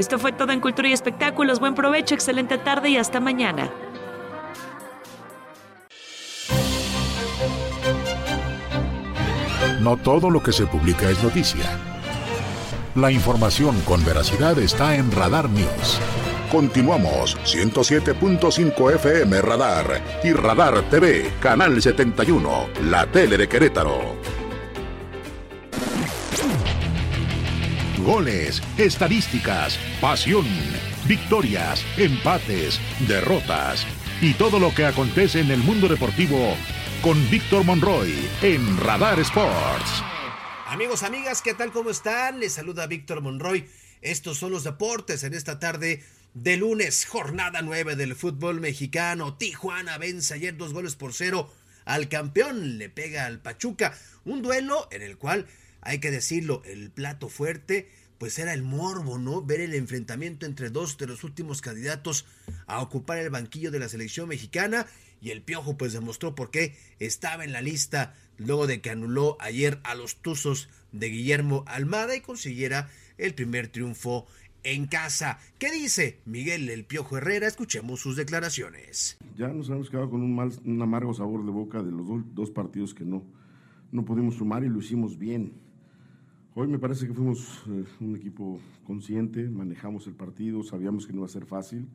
Esto fue todo en Cultura y Espectáculos. Buen provecho, excelente tarde y hasta mañana. No todo lo que se publica es noticia. La información con veracidad está en Radar News. Continuamos 107.5 FM Radar y Radar TV, Canal 71, la tele de Querétaro. Goles, estadísticas, pasión, victorias, empates, derrotas y todo lo que acontece en el mundo deportivo con Víctor Monroy en Radar Sports. Amigos, amigas, ¿qué tal? ¿Cómo están? Les saluda Víctor Monroy. Estos son los deportes en esta tarde de lunes, jornada 9 del fútbol mexicano. Tijuana vence ayer dos goles por cero al campeón, le pega al Pachuca. Un duelo en el cual, hay que decirlo, el plato fuerte, pues era el morbo, ¿no? Ver el enfrentamiento entre dos de los últimos candidatos a ocupar el banquillo de la selección mexicana. Y el Piojo pues demostró por qué estaba en la lista luego de que anuló ayer a los Tuzos de Guillermo Almada y consiguiera el primer triunfo en casa. ¿Qué dice Miguel El Piojo Herrera? Escuchemos sus declaraciones. Ya nos hemos quedado con un, mal, un amargo sabor de boca de los dos partidos que no, no pudimos sumar y lo hicimos bien. Hoy me parece que fuimos eh, un equipo consciente, manejamos el partido, sabíamos que no iba a ser fácil,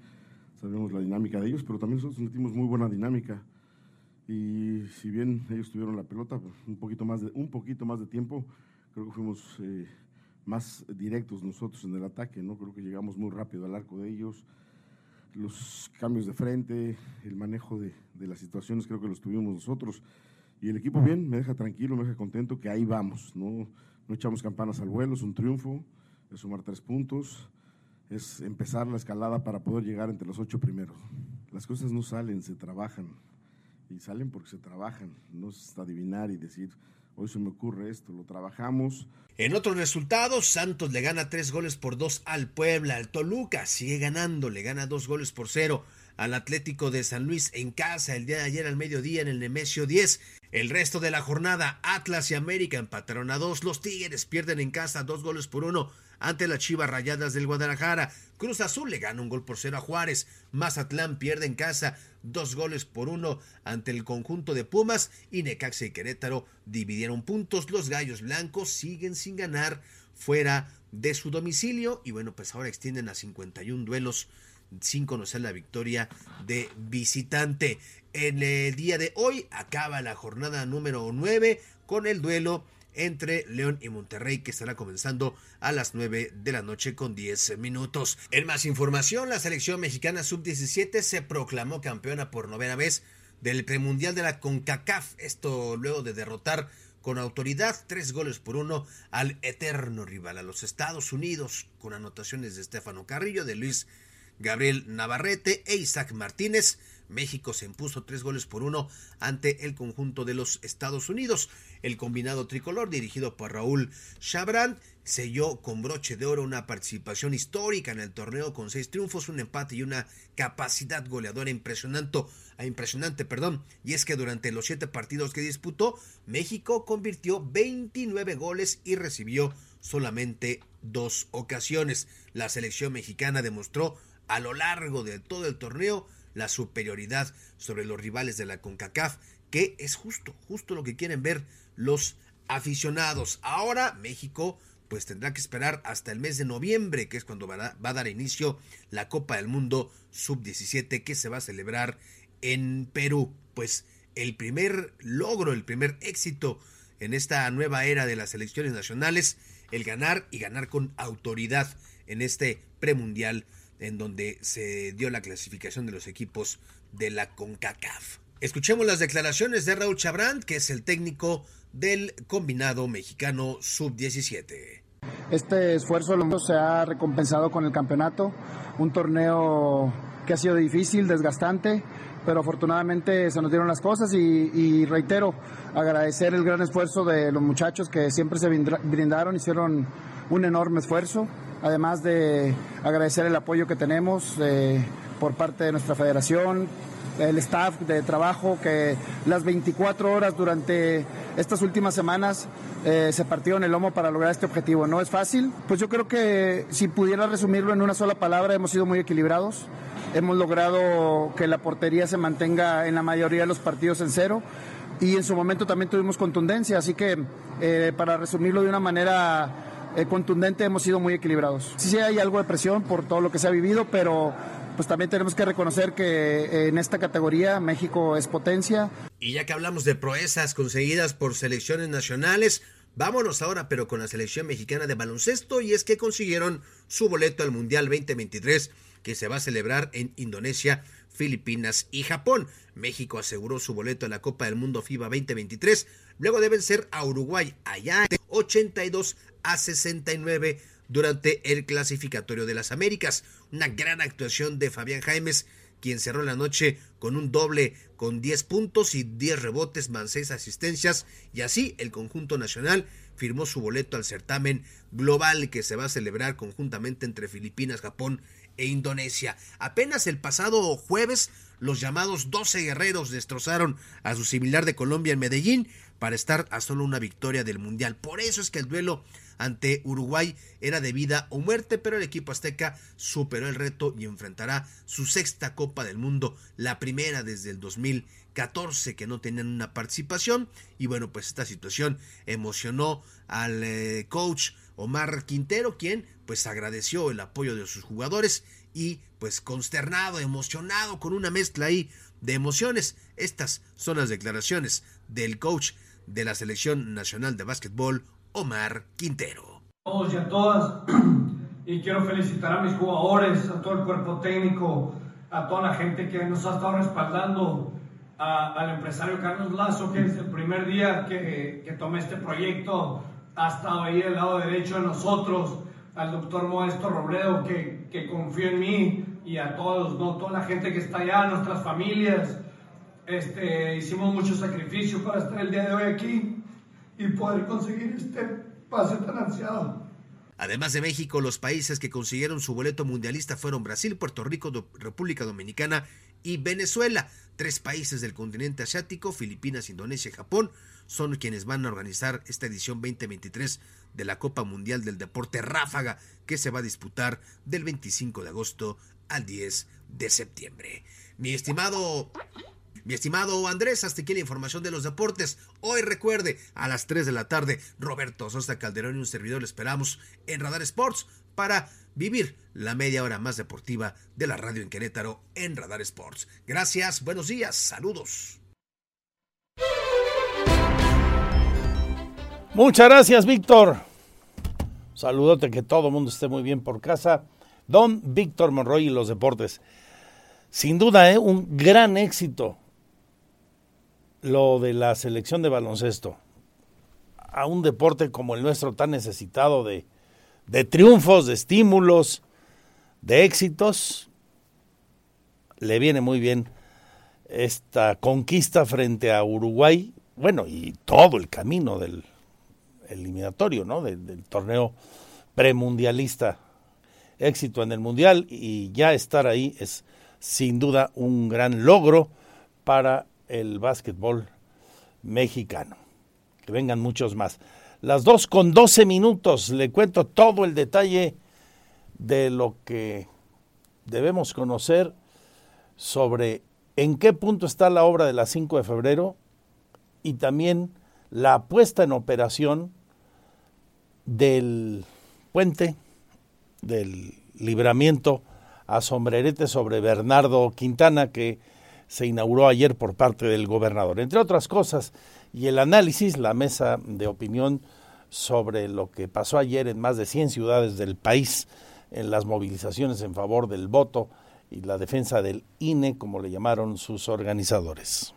sabíamos la dinámica de ellos, pero también nosotros metimos muy buena dinámica. Y si bien ellos tuvieron la pelota pues, un, poquito más de, un poquito más de tiempo, creo que fuimos... Eh, más directos nosotros en el ataque, ¿no? Creo que llegamos muy rápido al arco de ellos. Los cambios de frente, el manejo de, de las situaciones, creo que los tuvimos nosotros. Y el equipo bien, me deja tranquilo, me deja contento que ahí vamos, ¿no? No echamos campanas al vuelo, es un triunfo, es sumar tres puntos, es empezar la escalada para poder llegar entre los ocho primeros. Las cosas no salen, se trabajan. Y salen porque se trabajan, no es adivinar y decir, Hoy se me ocurre esto, lo trabajamos. En otros resultados, Santos le gana tres goles por dos al Puebla, al Toluca sigue ganando, le gana dos goles por cero al Atlético de San Luis en casa el día de ayer al mediodía en el Nemesio 10. El resto de la jornada, Atlas y América empataron a dos. Los Tigres pierden en casa dos goles por uno ante las Chivas Rayadas del Guadalajara. Cruz Azul le gana un gol por cero a Juárez. Mazatlán pierde en casa dos goles por uno ante el conjunto de Pumas y Necaxa y Querétaro dividieron puntos. Los Gallos Blancos siguen sin ganar fuera de su domicilio y bueno, pues ahora extienden a 51 duelos sin conocer la victoria de visitante. En el día de hoy acaba la jornada número 9 con el duelo entre León y Monterrey que estará comenzando a las 9 de la noche con 10 minutos. En más información, la selección mexicana sub-17 se proclamó campeona por novena vez del premundial de la CONCACAF, esto luego de derrotar con autoridad tres goles por uno al eterno rival, a los Estados Unidos, con anotaciones de Estefano Carrillo, de Luis Gabriel Navarrete e Isaac Martínez. México se impuso tres goles por uno ante el conjunto de los Estados Unidos. El combinado tricolor, dirigido por Raúl Chabran, selló con broche de oro una participación histórica en el torneo con seis triunfos, un empate y una capacidad goleadora impresionante, impresionante, perdón. Y es que durante los siete partidos que disputó, México convirtió 29 goles y recibió solamente dos ocasiones. La selección mexicana demostró a lo largo de todo el torneo la superioridad sobre los rivales de la CONCACAF, que es justo, justo lo que quieren ver los aficionados. Ahora México pues tendrá que esperar hasta el mes de noviembre, que es cuando va a, dar inicio la Copa del Mundo Sub-17 que se va a celebrar en Perú. Pues el primer logro, el primer éxito en esta nueva era de las elecciones nacionales, el ganar y ganar con autoridad en este premundial en donde se dio la clasificación de los equipos de la CONCACAF. Escuchemos las declaraciones de Raúl Chabrán, que es el técnico del combinado mexicano sub-17. Este esfuerzo se ha recompensado con el campeonato, un torneo que ha sido difícil, desgastante, pero afortunadamente se nos dieron las cosas y, y, reitero, agradecer el gran esfuerzo de los muchachos que siempre se brindaron, hicieron un enorme esfuerzo además de agradecer el apoyo que tenemos, por parte de nuestra federación, el staff de trabajo, que las 24 horas durante estas últimas semanas eh, se partieron el lomo para lograr este objetivo. No es fácil, pues yo creo que si pudiera resumirlo en una sola palabra, hemos sido muy equilibrados. Hemos logrado que la portería se mantenga en la mayoría de los partidos en cero y en su momento también tuvimos contundencia, así que eh, para resumirlo de una manera eh, contundente hemos sido muy equilibrados. Sí, hay algo de presión por todo lo que se ha vivido, pero pues también tenemos que reconocer que eh, en esta categoría México es potencia. Y ya que hablamos de proezas conseguidas por selecciones nacionales, vámonos ahora pero con la selección mexicana de baloncesto y es que consiguieron su boleto al Mundial 2023 que se va a celebrar en Indonesia, Filipinas y Japón. México aseguró su boleto a la Copa del Mundo FIBA 2023, luego deben ser a Uruguay allá 82 a 69 durante el clasificatorio de las Américas. Una gran actuación de Fabián Jaimes, quien cerró la noche con un doble con 10 puntos y 10 rebotes más 6 asistencias y así el conjunto nacional firmó su boleto al certamen global que se va a celebrar conjuntamente entre Filipinas, Japón e Indonesia. Apenas el pasado jueves los llamados 12 guerreros destrozaron a su similar de Colombia en Medellín para estar a solo una victoria del Mundial. Por eso es que el duelo ante Uruguay era de vida o muerte, pero el equipo azteca superó el reto y enfrentará su sexta Copa del Mundo, la primera desde el 2014 que no tenían una participación y bueno, pues esta situación emocionó al eh, coach Omar Quintero, quien pues agradeció el apoyo de sus jugadores y pues consternado, emocionado, con una mezcla ahí de emociones. Estas son las declaraciones del coach de la Selección Nacional de Básquetbol, Omar Quintero. A todos y a todas, y quiero felicitar a mis jugadores, a todo el cuerpo técnico, a toda la gente que nos ha estado respaldando, al empresario Carlos Lazo, que es el primer día que, que tomé este proyecto, ha estado ahí del lado derecho de nosotros, al doctor Modesto Robledo, que, que confió en mí, y a todos, ¿no? toda la gente que está allá, nuestras familias. Este, hicimos mucho sacrificio para estar el día de hoy aquí y poder conseguir este pase tan ansiado. Además de México, los países que consiguieron su boleto mundialista fueron Brasil, Puerto Rico, República Dominicana y Venezuela. Tres países del continente asiático, Filipinas, Indonesia y Japón, son quienes van a organizar esta edición 2023 de la Copa Mundial del Deporte Ráfaga, que se va a disputar del 25 de agosto al 10 de septiembre. Mi estimado mi estimado Andrés, hasta aquí la información de los deportes. Hoy recuerde, a las 3 de la tarde, Roberto Sosta Calderón y un servidor le esperamos en Radar Sports para vivir la media hora más deportiva de la radio en Querétaro en Radar Sports. Gracias, buenos días, saludos. Muchas gracias, Víctor. Saludote, que todo el mundo esté muy bien por casa. Don Víctor Monroy y los deportes. Sin duda, ¿eh? un gran éxito lo de la selección de baloncesto a un deporte como el nuestro tan necesitado de, de triunfos, de estímulos, de éxitos, le viene muy bien esta conquista frente a Uruguay, bueno, y todo el camino del eliminatorio, ¿no? Del, del torneo premundialista. Éxito en el mundial y ya estar ahí es sin duda un gran logro para el básquetbol mexicano. Que vengan muchos más. Las dos con doce minutos, le cuento todo el detalle de lo que debemos conocer sobre en qué punto está la obra de la 5 de febrero y también la puesta en operación del puente del libramiento a sombrerete sobre Bernardo Quintana que se inauguró ayer por parte del gobernador. Entre otras cosas, y el análisis, la mesa de opinión sobre lo que pasó ayer en más de 100 ciudades del país en las movilizaciones en favor del voto y la defensa del INE, como le llamaron sus organizadores.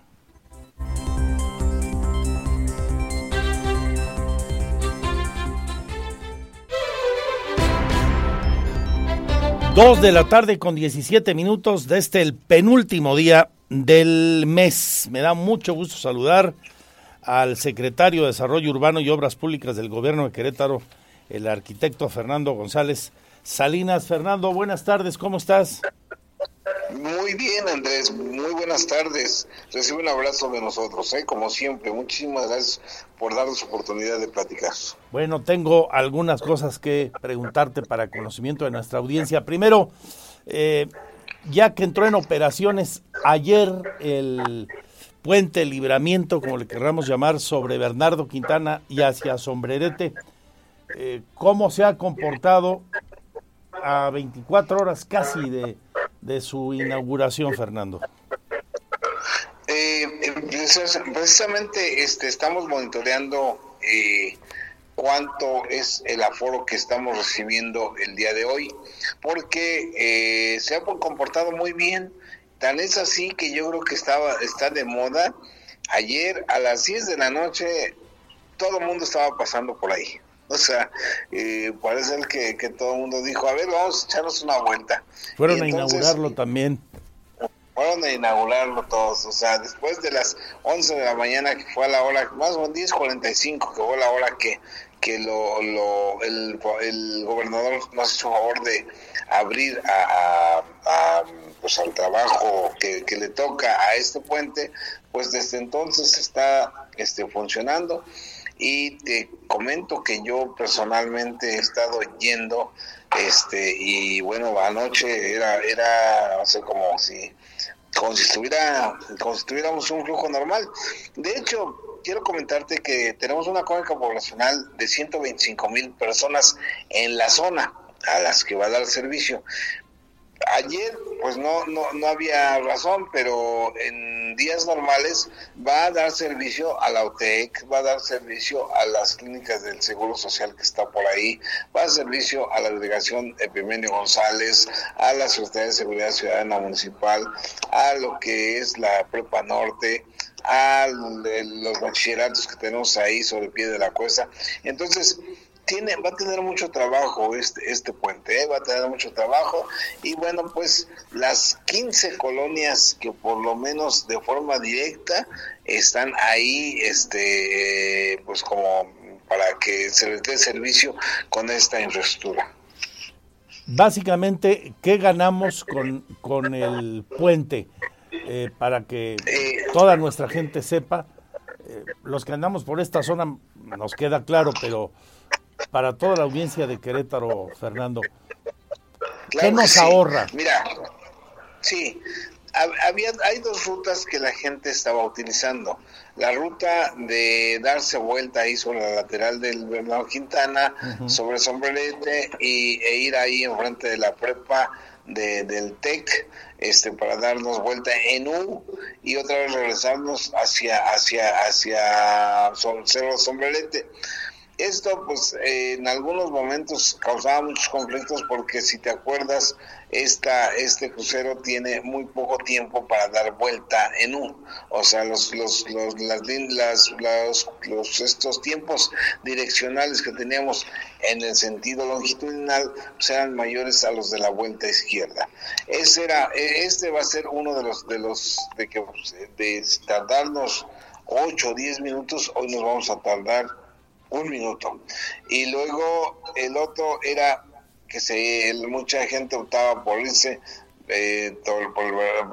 Dos de la tarde con 17 minutos de este el penúltimo día del mes. Me da mucho gusto saludar al secretario de Desarrollo Urbano y Obras Públicas del Gobierno de Querétaro, el arquitecto Fernando González Salinas. Fernando, buenas tardes, ¿cómo estás? Muy bien, Andrés. Muy buenas tardes. Recibe un abrazo de nosotros, ¿eh? como siempre. Muchísimas gracias por darnos oportunidad de platicar. Bueno, tengo algunas cosas que preguntarte para conocimiento de nuestra audiencia. Primero, eh, ya que entró en operaciones ayer el puente libramiento, como le querramos llamar, sobre Bernardo Quintana y hacia Sombrerete, eh, ¿cómo se ha comportado a 24 horas casi de de su inauguración, Fernando? Eh, precisamente este, estamos monitoreando eh, cuánto es el aforo que estamos recibiendo el día de hoy, porque eh, se ha comportado muy bien. Tan es así que yo creo que estaba está de moda. Ayer a las 10 de la noche todo el mundo estaba pasando por ahí. O sea, eh, parece que, que todo el mundo dijo, a ver, vamos a echarnos una vuelta. Fueron a inaugurarlo también. Fueron a inaugurarlo todos, o sea, después de las 11 de la mañana, que fue a la hora, más o menos 10.45, que fue la hora que, que lo, lo, el, el gobernador nos hizo favor de abrir a, a, pues al trabajo que, que, le toca a este puente, pues desde entonces está este, funcionando. Y te comento que yo personalmente he estado yendo este y bueno anoche era era no como si como si estuviera como si tuviéramos un flujo normal. De hecho quiero comentarte que tenemos una cónica poblacional de 125 mil personas en la zona a las que va a dar servicio. Ayer pues no, no, no había razón, pero en días normales va a dar servicio a la UTEC, va a dar servicio a las clínicas del Seguro Social que está por ahí, va a dar servicio a la delegación Epimenio González, a la Secretaría de Seguridad Ciudadana Municipal, a lo que es la Prepa Norte, a los bachilleratos que tenemos ahí sobre el pie de la cuesta. Entonces, tiene, va a tener mucho trabajo este, este puente, ¿eh? va a tener mucho trabajo y bueno, pues las 15 colonias que por lo menos de forma directa están ahí, este, pues como para que se les dé servicio con esta infraestructura. Básicamente, ¿qué ganamos con, con el puente? Eh, para que eh, toda nuestra gente sepa, los que andamos por esta zona nos queda claro, pero para toda la audiencia de Querétaro, Fernando. ¿Qué nos ahorra? Mira, sí, había, hay dos rutas que la gente estaba utilizando. La ruta de darse vuelta ahí sobre la lateral del Bernardo Quintana, sobre Sombrerete y, e ir ahí enfrente de la prepa de, del TEC este, para darnos vuelta en U y otra vez regresarnos hacia, hacia, hacia Cerro Sombrerete. Esto pues en algunos momentos causaba muchos conflictos porque si te acuerdas, esta, este crucero tiene muy poco tiempo para dar vuelta en U. O sea, los, los, los, las, las, los, estos tiempos direccionales que teníamos en el sentido longitudinal pues, eran mayores a los de la vuelta izquierda. Ese era, e, este va a ser uno de los, de los, de que de tardarnos 8 o 10 minutos, hoy nos vamos a tardar un minuto. Y luego el otro era que se mucha gente optaba por irse eh, por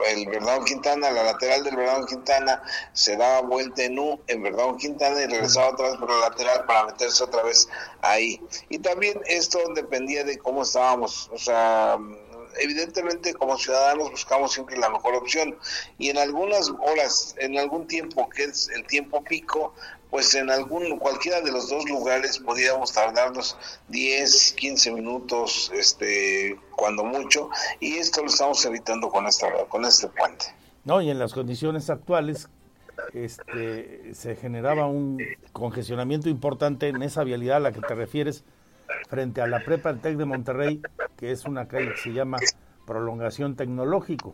el, Bernardo Quintana, la lateral del Bernardo Quintana, se daba vuelta en U en Quintana y regresaba otra vez por la lateral para meterse otra vez ahí. Y también esto dependía de cómo estábamos, o sea, evidentemente como ciudadanos buscamos siempre la mejor opción y en algunas horas, en algún tiempo que es el tiempo pico, pues en algún cualquiera de los dos lugares podríamos tardarnos 10, 15 minutos este cuando mucho y esto lo estamos evitando con esta con este puente. No, y en las condiciones actuales este se generaba un congestionamiento importante en esa vialidad a la que te refieres frente a la Prepa del Tec de Monterrey, que es una calle que se llama Prolongación Tecnológico.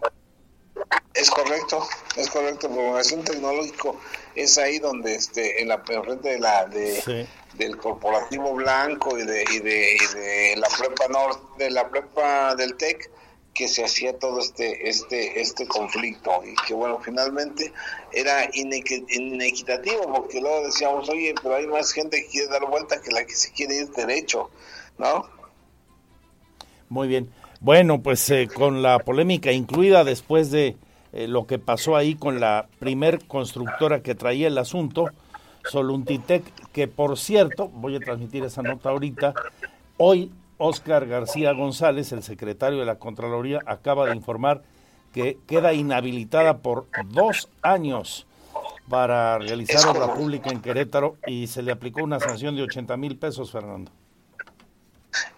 Es correcto, es correcto. Prolongación Tecnológico es ahí donde, este, en la frente de la de, del corporativo blanco y de, y de, y de la prepa norte, de la prepa del TEC, que se hacía todo este este este conflicto. Y que bueno finalmente era inequitativo porque luego decíamos oye pero hay más gente que quiere dar vuelta que la que se quiere ir derecho no muy bien. Bueno, pues eh, con la polémica incluida después de eh, lo que pasó ahí con la primer constructora que traía el asunto, Soluntitec, que por cierto, voy a transmitir esa nota ahorita, hoy Oscar García González, el secretario de la Contraloría, acaba de informar que queda inhabilitada por dos años para realizar obra pública en Querétaro y se le aplicó una sanción de 80 mil pesos, Fernando.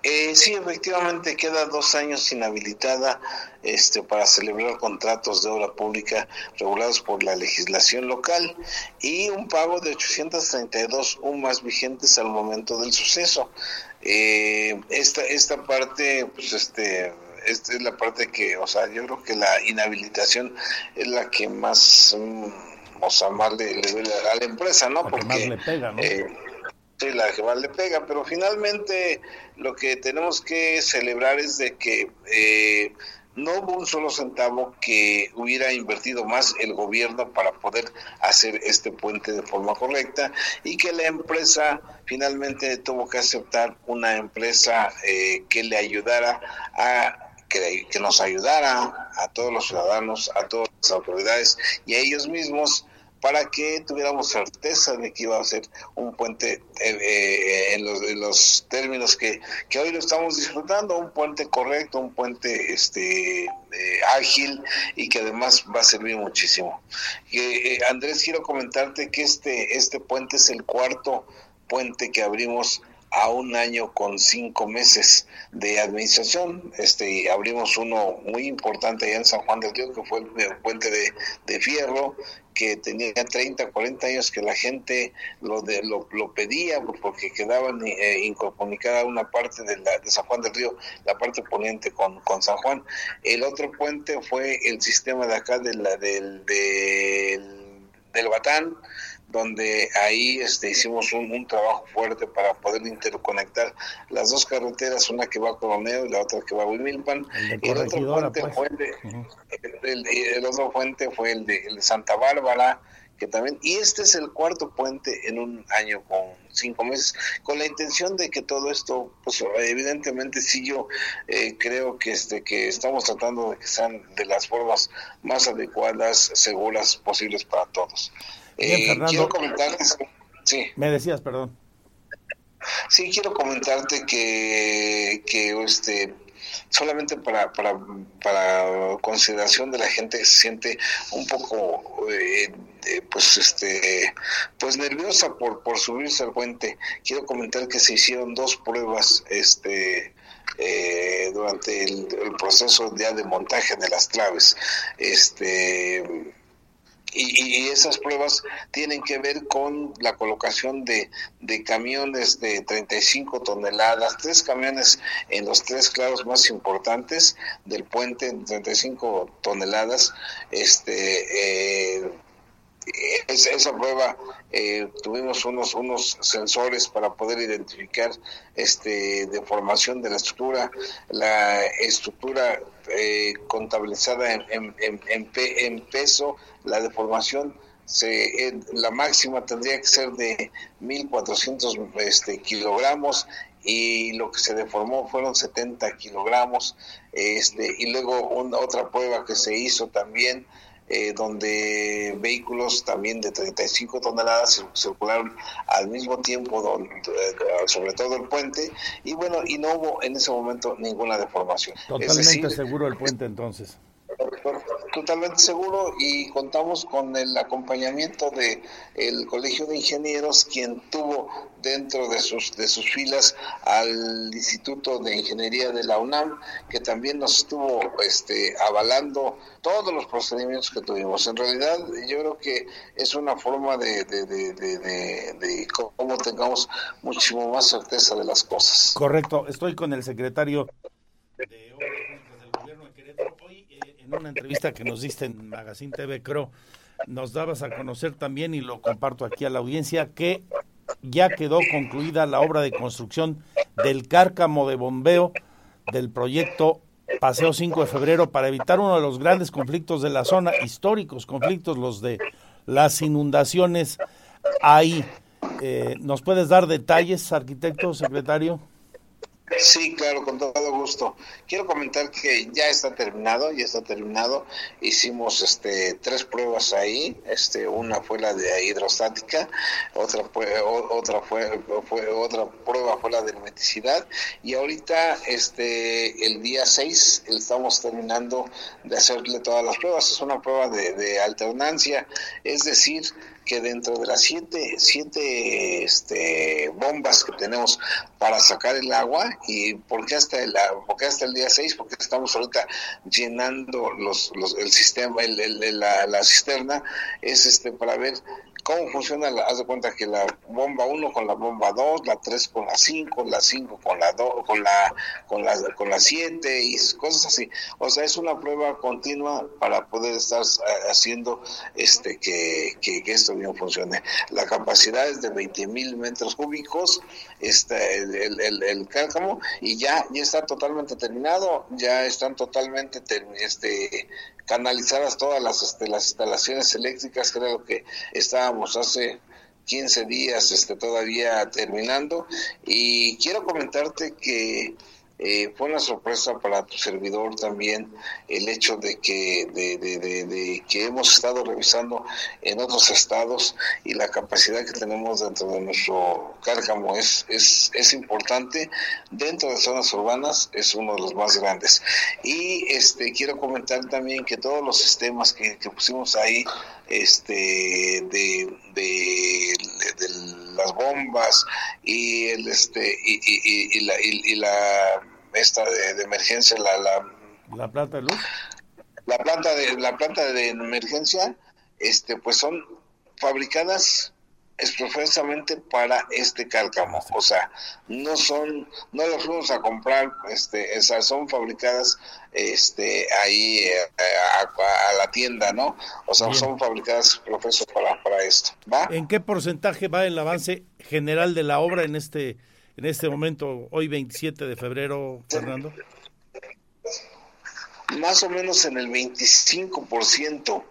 Eh, sí, efectivamente queda dos años inhabilitada este, para celebrar contratos de obra pública regulados por la legislación local y un pago de 832 UMAS vigentes al momento del suceso. Eh, esta, esta parte, pues este, esta es la parte que, o sea, yo creo que la inhabilitación es la que más, mm, o sea, más le, duele a la empresa, ¿no? Porque más le pega, ¿no? Eh, sí, la que más le pega, pero finalmente lo que tenemos que celebrar es de que eh, no hubo un solo centavo que hubiera invertido más el gobierno para poder hacer este puente de forma correcta y que la empresa finalmente tuvo que aceptar una empresa eh, que le ayudara a que, nos ayudara a todos los ciudadanos, a todas las autoridades y a ellos mismos para que tuviéramos certeza de que iba a ser un puente eh, eh, en, los, términos que, hoy lo estamos disfrutando, un puente correcto, un puente este eh, ágil y que además va a servir muchísimo. Andrés, quiero comentarte que este, este puente es el cuarto puente que abrimos a un año con cinco meses de administración. Este, abrimos uno muy importante allá en San Juan del Río, que fue el, puente de, de, Fierro, que tenía 30, 40 años que la gente lo, de, lo, lo pedía porque quedaban eh, incomunicada una parte de, la, de San Juan del Río, la parte poniente con, con San Juan. El otro puente fue el sistema de acá de la, del, del, del Batán, donde ahí este, hicimos un, trabajo fuerte para poder interconectar las dos carreteras, una que va a Coroneo y la otra que va a Huimilpan. El, otro puente pues. fue el, de, el, otro puente fue el de, el de Santa Bárbara, que también, y este es el cuarto puente en un año con cinco meses, con la intención de que todo esto, pues evidentemente sí yo eh, creo que este que estamos tratando de que sean de las formas más adecuadas, seguras posibles para todos. Eh, quiero comentarte, sí. Me decías, perdón. Sí, quiero comentarte que, que este, solamente para, para, para consideración de la gente que se siente un poco eh, pues este pues nerviosa por, por subirse al puente quiero comentar que se hicieron dos pruebas este eh, durante el, el, proceso ya de montaje de las claves este y, esas pruebas tienen que ver con la colocación de, de, camiones de 35 toneladas, tres camiones en los tres claros más importantes del puente, 35 toneladas. Este, eh, esa prueba eh, tuvimos unos unos sensores para poder identificar este deformación de la estructura la estructura eh, contabilizada en, en, peso la deformación se, la máxima tendría que ser de 1400 este, kilogramos y lo que se deformó fueron 70 kilogramos este y luego una, otra prueba que se hizo también eh, donde vehículos también de 35 toneladas circularon al mismo tiempo, eh, sobre todo el puente, y bueno, y no hubo en ese momento ninguna deformación. Totalmente seguro el puente entonces totalmente seguro y contamos con el acompañamiento de el Colegio de Ingenieros quien tuvo dentro de sus de sus filas al Instituto de Ingeniería de la UNAM que también nos estuvo este avalando todos los procedimientos que tuvimos. En realidad yo creo que es una forma de, de, de, de cómo tengamos muchísimo más certeza de las cosas. Correcto, estoy con el secretario de una entrevista que nos diste en Magazine TV Cro, nos dabas a conocer también, y lo comparto aquí a la audiencia, que ya quedó concluida la obra de construcción del cárcamo de bombeo del proyecto Paseo 5 de Febrero para evitar uno de los grandes conflictos de la zona, históricos conflictos, los de las inundaciones ahí. Eh, ¿Nos puedes dar detalles, arquitecto, secretario? Sí, claro, con todo gusto. Quiero comentar que ya está terminado, ya está terminado. Hicimos este tres pruebas ahí. Este, una fue la de hidrostática, otra fue otra fue, fue otra prueba fue la de hermeticidad y ahorita este el día 6 estamos terminando de hacerle todas las pruebas. Es una prueba de, de alternancia, es decir, que dentro de las siete, siete este, bombas que tenemos para sacar el agua, y porque hasta el, porque hasta el día 6, porque estamos ahorita llenando los, los el sistema, el, la, la cisterna, es este para ver cómo funciona, la, haz de cuenta que la bomba 1 con la bomba 2, la 3 con la 5, la 5 con la 2, con la con la con la 7 y cosas así. O sea, es una prueba continua para poder estar eh, haciendo este que, que, esto bien funcione. La capacidad es de 20 mil metros cúbicos, este, el, el, el, cálcamo, y ya, ya está totalmente terminado, ya están totalmente este canalizadas todas las, este, las instalaciones eléctricas, lo que hace 15 días este, todavía terminando. Y quiero comentarte que eh, fue una sorpresa para tu servidor también el hecho de que, de, que hemos estado revisando en otros estados y la capacidad que tenemos dentro de nuestro cárcamo es, es, es importante. Dentro de zonas urbanas es uno de los más grandes. Y este quiero comentar también que todos los sistemas que, pusimos ahí este de, de, las bombas y el este y, y, y la, y la esta de, emergencia, la, la, la planta de luz. La planta de la planta de emergencia, este, pues son fabricadas expresamente para este cálcamo, o sea, no son, no las fuimos a comprar, este, esas son fabricadas, este, ahí eh, a, la tienda, ¿no? O sea, son fabricadas profesor para, para esto, ¿va? ¿En qué porcentaje va el avance general de la obra en este en este momento, hoy 27 de febrero, Fernando? Más o menos en el 25%.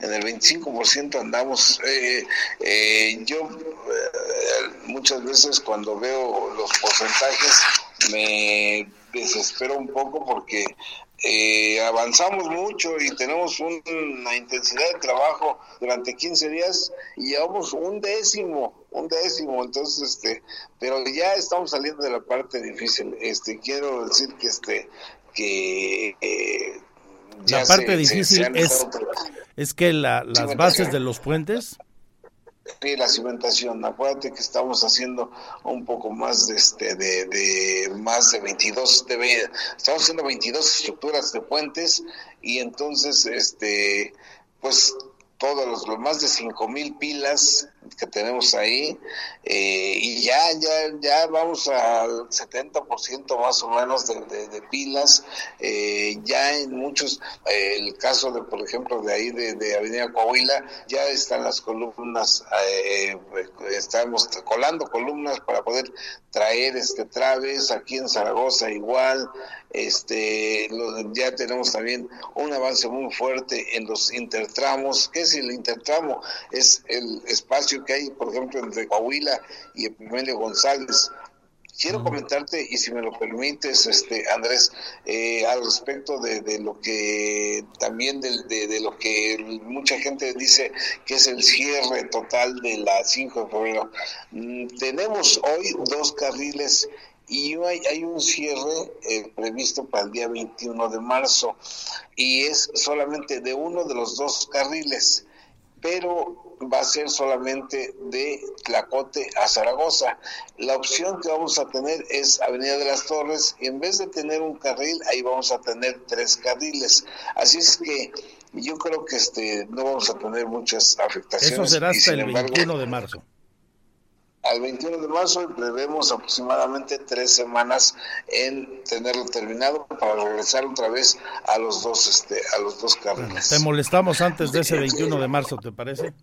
En el 25% andamos. Eh, eh, yo eh, muchas veces cuando veo los porcentajes me desespero un poco porque eh, avanzamos mucho y tenemos una intensidad de trabajo durante 15 días y llevamos un décimo, un décimo, entonces este, pero ya estamos saliendo de la parte difícil. Este, quiero decir que este, que eh, la parte difícil es, es que la, las bases de los puentes. Sí, la cimentación. Acuérdate que estamos haciendo un poco más de este de, de más de 22 de, estamos haciendo 22 estructuras de puentes y entonces este pues todos los, más de cinco mil pilas que tenemos ahí eh, y ya ya ya vamos al 70% más o menos de, de, pilas eh, ya en muchos eh, el caso de por ejemplo de ahí de, Avenida Coahuila ya están las columnas estamos colando columnas para poder traer este traves aquí en Zaragoza igual este ya tenemos también un avance muy fuerte en los intertramos ¿qué es el intertramo? es el espacio que hay por ejemplo entre Coahuila y Epimelio González. Quiero comentarte y si me lo permites este Andrés eh, al respecto de, lo que también de, de, lo que mucha gente dice que es el cierre total de la 5 de febrero. Mm, tenemos hoy dos carriles y hay, hay un cierre eh, previsto para el día 21 de marzo y es solamente de uno de los dos carriles, pero va a ser solamente de Tlacote a Zaragoza. La opción que vamos a tener es Avenida de las Torres y en vez de tener un carril, ahí vamos a tener tres carriles. Así es que yo creo que este no vamos a tener muchas afectaciones. Eso será hasta el 21 de marzo al 21 de marzo y prevemos aproximadamente tres semanas en tenerlo terminado para regresar otra vez a los dos este a los dos carriles. te molestamos antes de ese 21 de marzo, ¿te parece?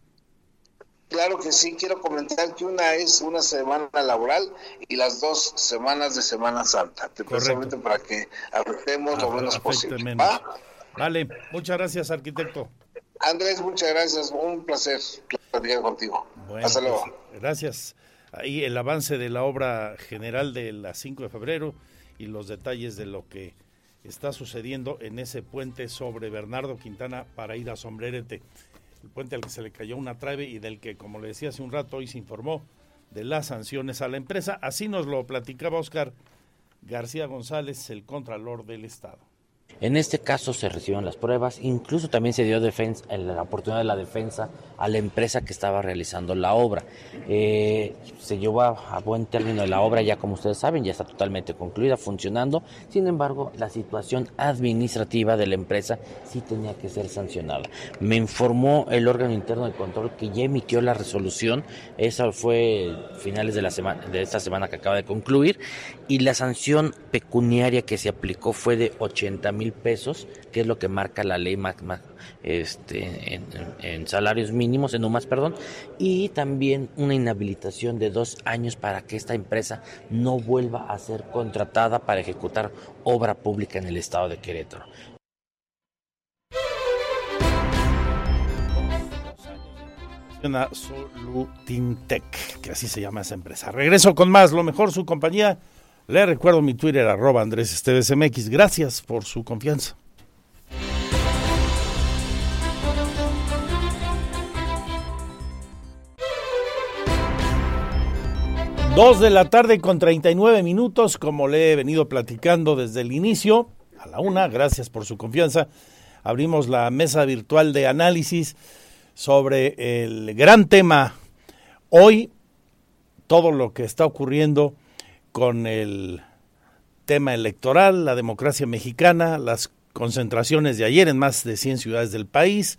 Claro que sí, quiero comentar que una es una semana laboral y las dos semanas de Semana Santa, precisamente para que afectemos lo menos posible. Vale, muchas gracias, arquitecto. Andrés, muchas gracias, un placer platicar contigo. Hasta luego. Pues, gracias ahí el avance de la obra general de la 5 de febrero y los detalles de lo que está sucediendo en ese puente sobre Bernardo Quintana para ir a Sombrerete, el puente al que se le cayó una trave y del que, como le decía hace un rato, hoy se informó de las sanciones a la empresa. Así nos lo platicaba Oscar García González, el Contralor del Estado. En este caso se recibieron las pruebas, incluso también se dio defensa, la oportunidad de la defensa a la empresa que estaba realizando la obra. Eh, se llevó a, buen término la obra, ya como ustedes saben, ya está totalmente concluida, funcionando. Sin embargo, la situación administrativa de la empresa sí tenía que ser sancionada. Me informó el órgano interno de control que ya emitió la resolución, esa fue finales de la semana, de esta semana que acaba de concluir, y la sanción pecuniaria que se aplicó fue de 80 mil pesos, que es lo que marca la ley este, en, salarios mínimos, en UMAS, perdón, y también una inhabilitación de dos años para que esta empresa no vuelva a ser contratada para ejecutar obra pública en el estado de Querétaro. Solutintec, que así se llama esa empresa. Regreso con más, lo mejor su compañía le recuerdo mi Twitter, arroba Andrés MX. Gracias por su confianza. Dos de la tarde con 39 minutos, como le he venido platicando desde el inicio, a la una, gracias por su confianza. Abrimos la mesa virtual de análisis sobre el gran tema hoy, todo lo que está ocurriendo con el tema electoral, la democracia mexicana, las concentraciones de ayer en más de 100 ciudades del país,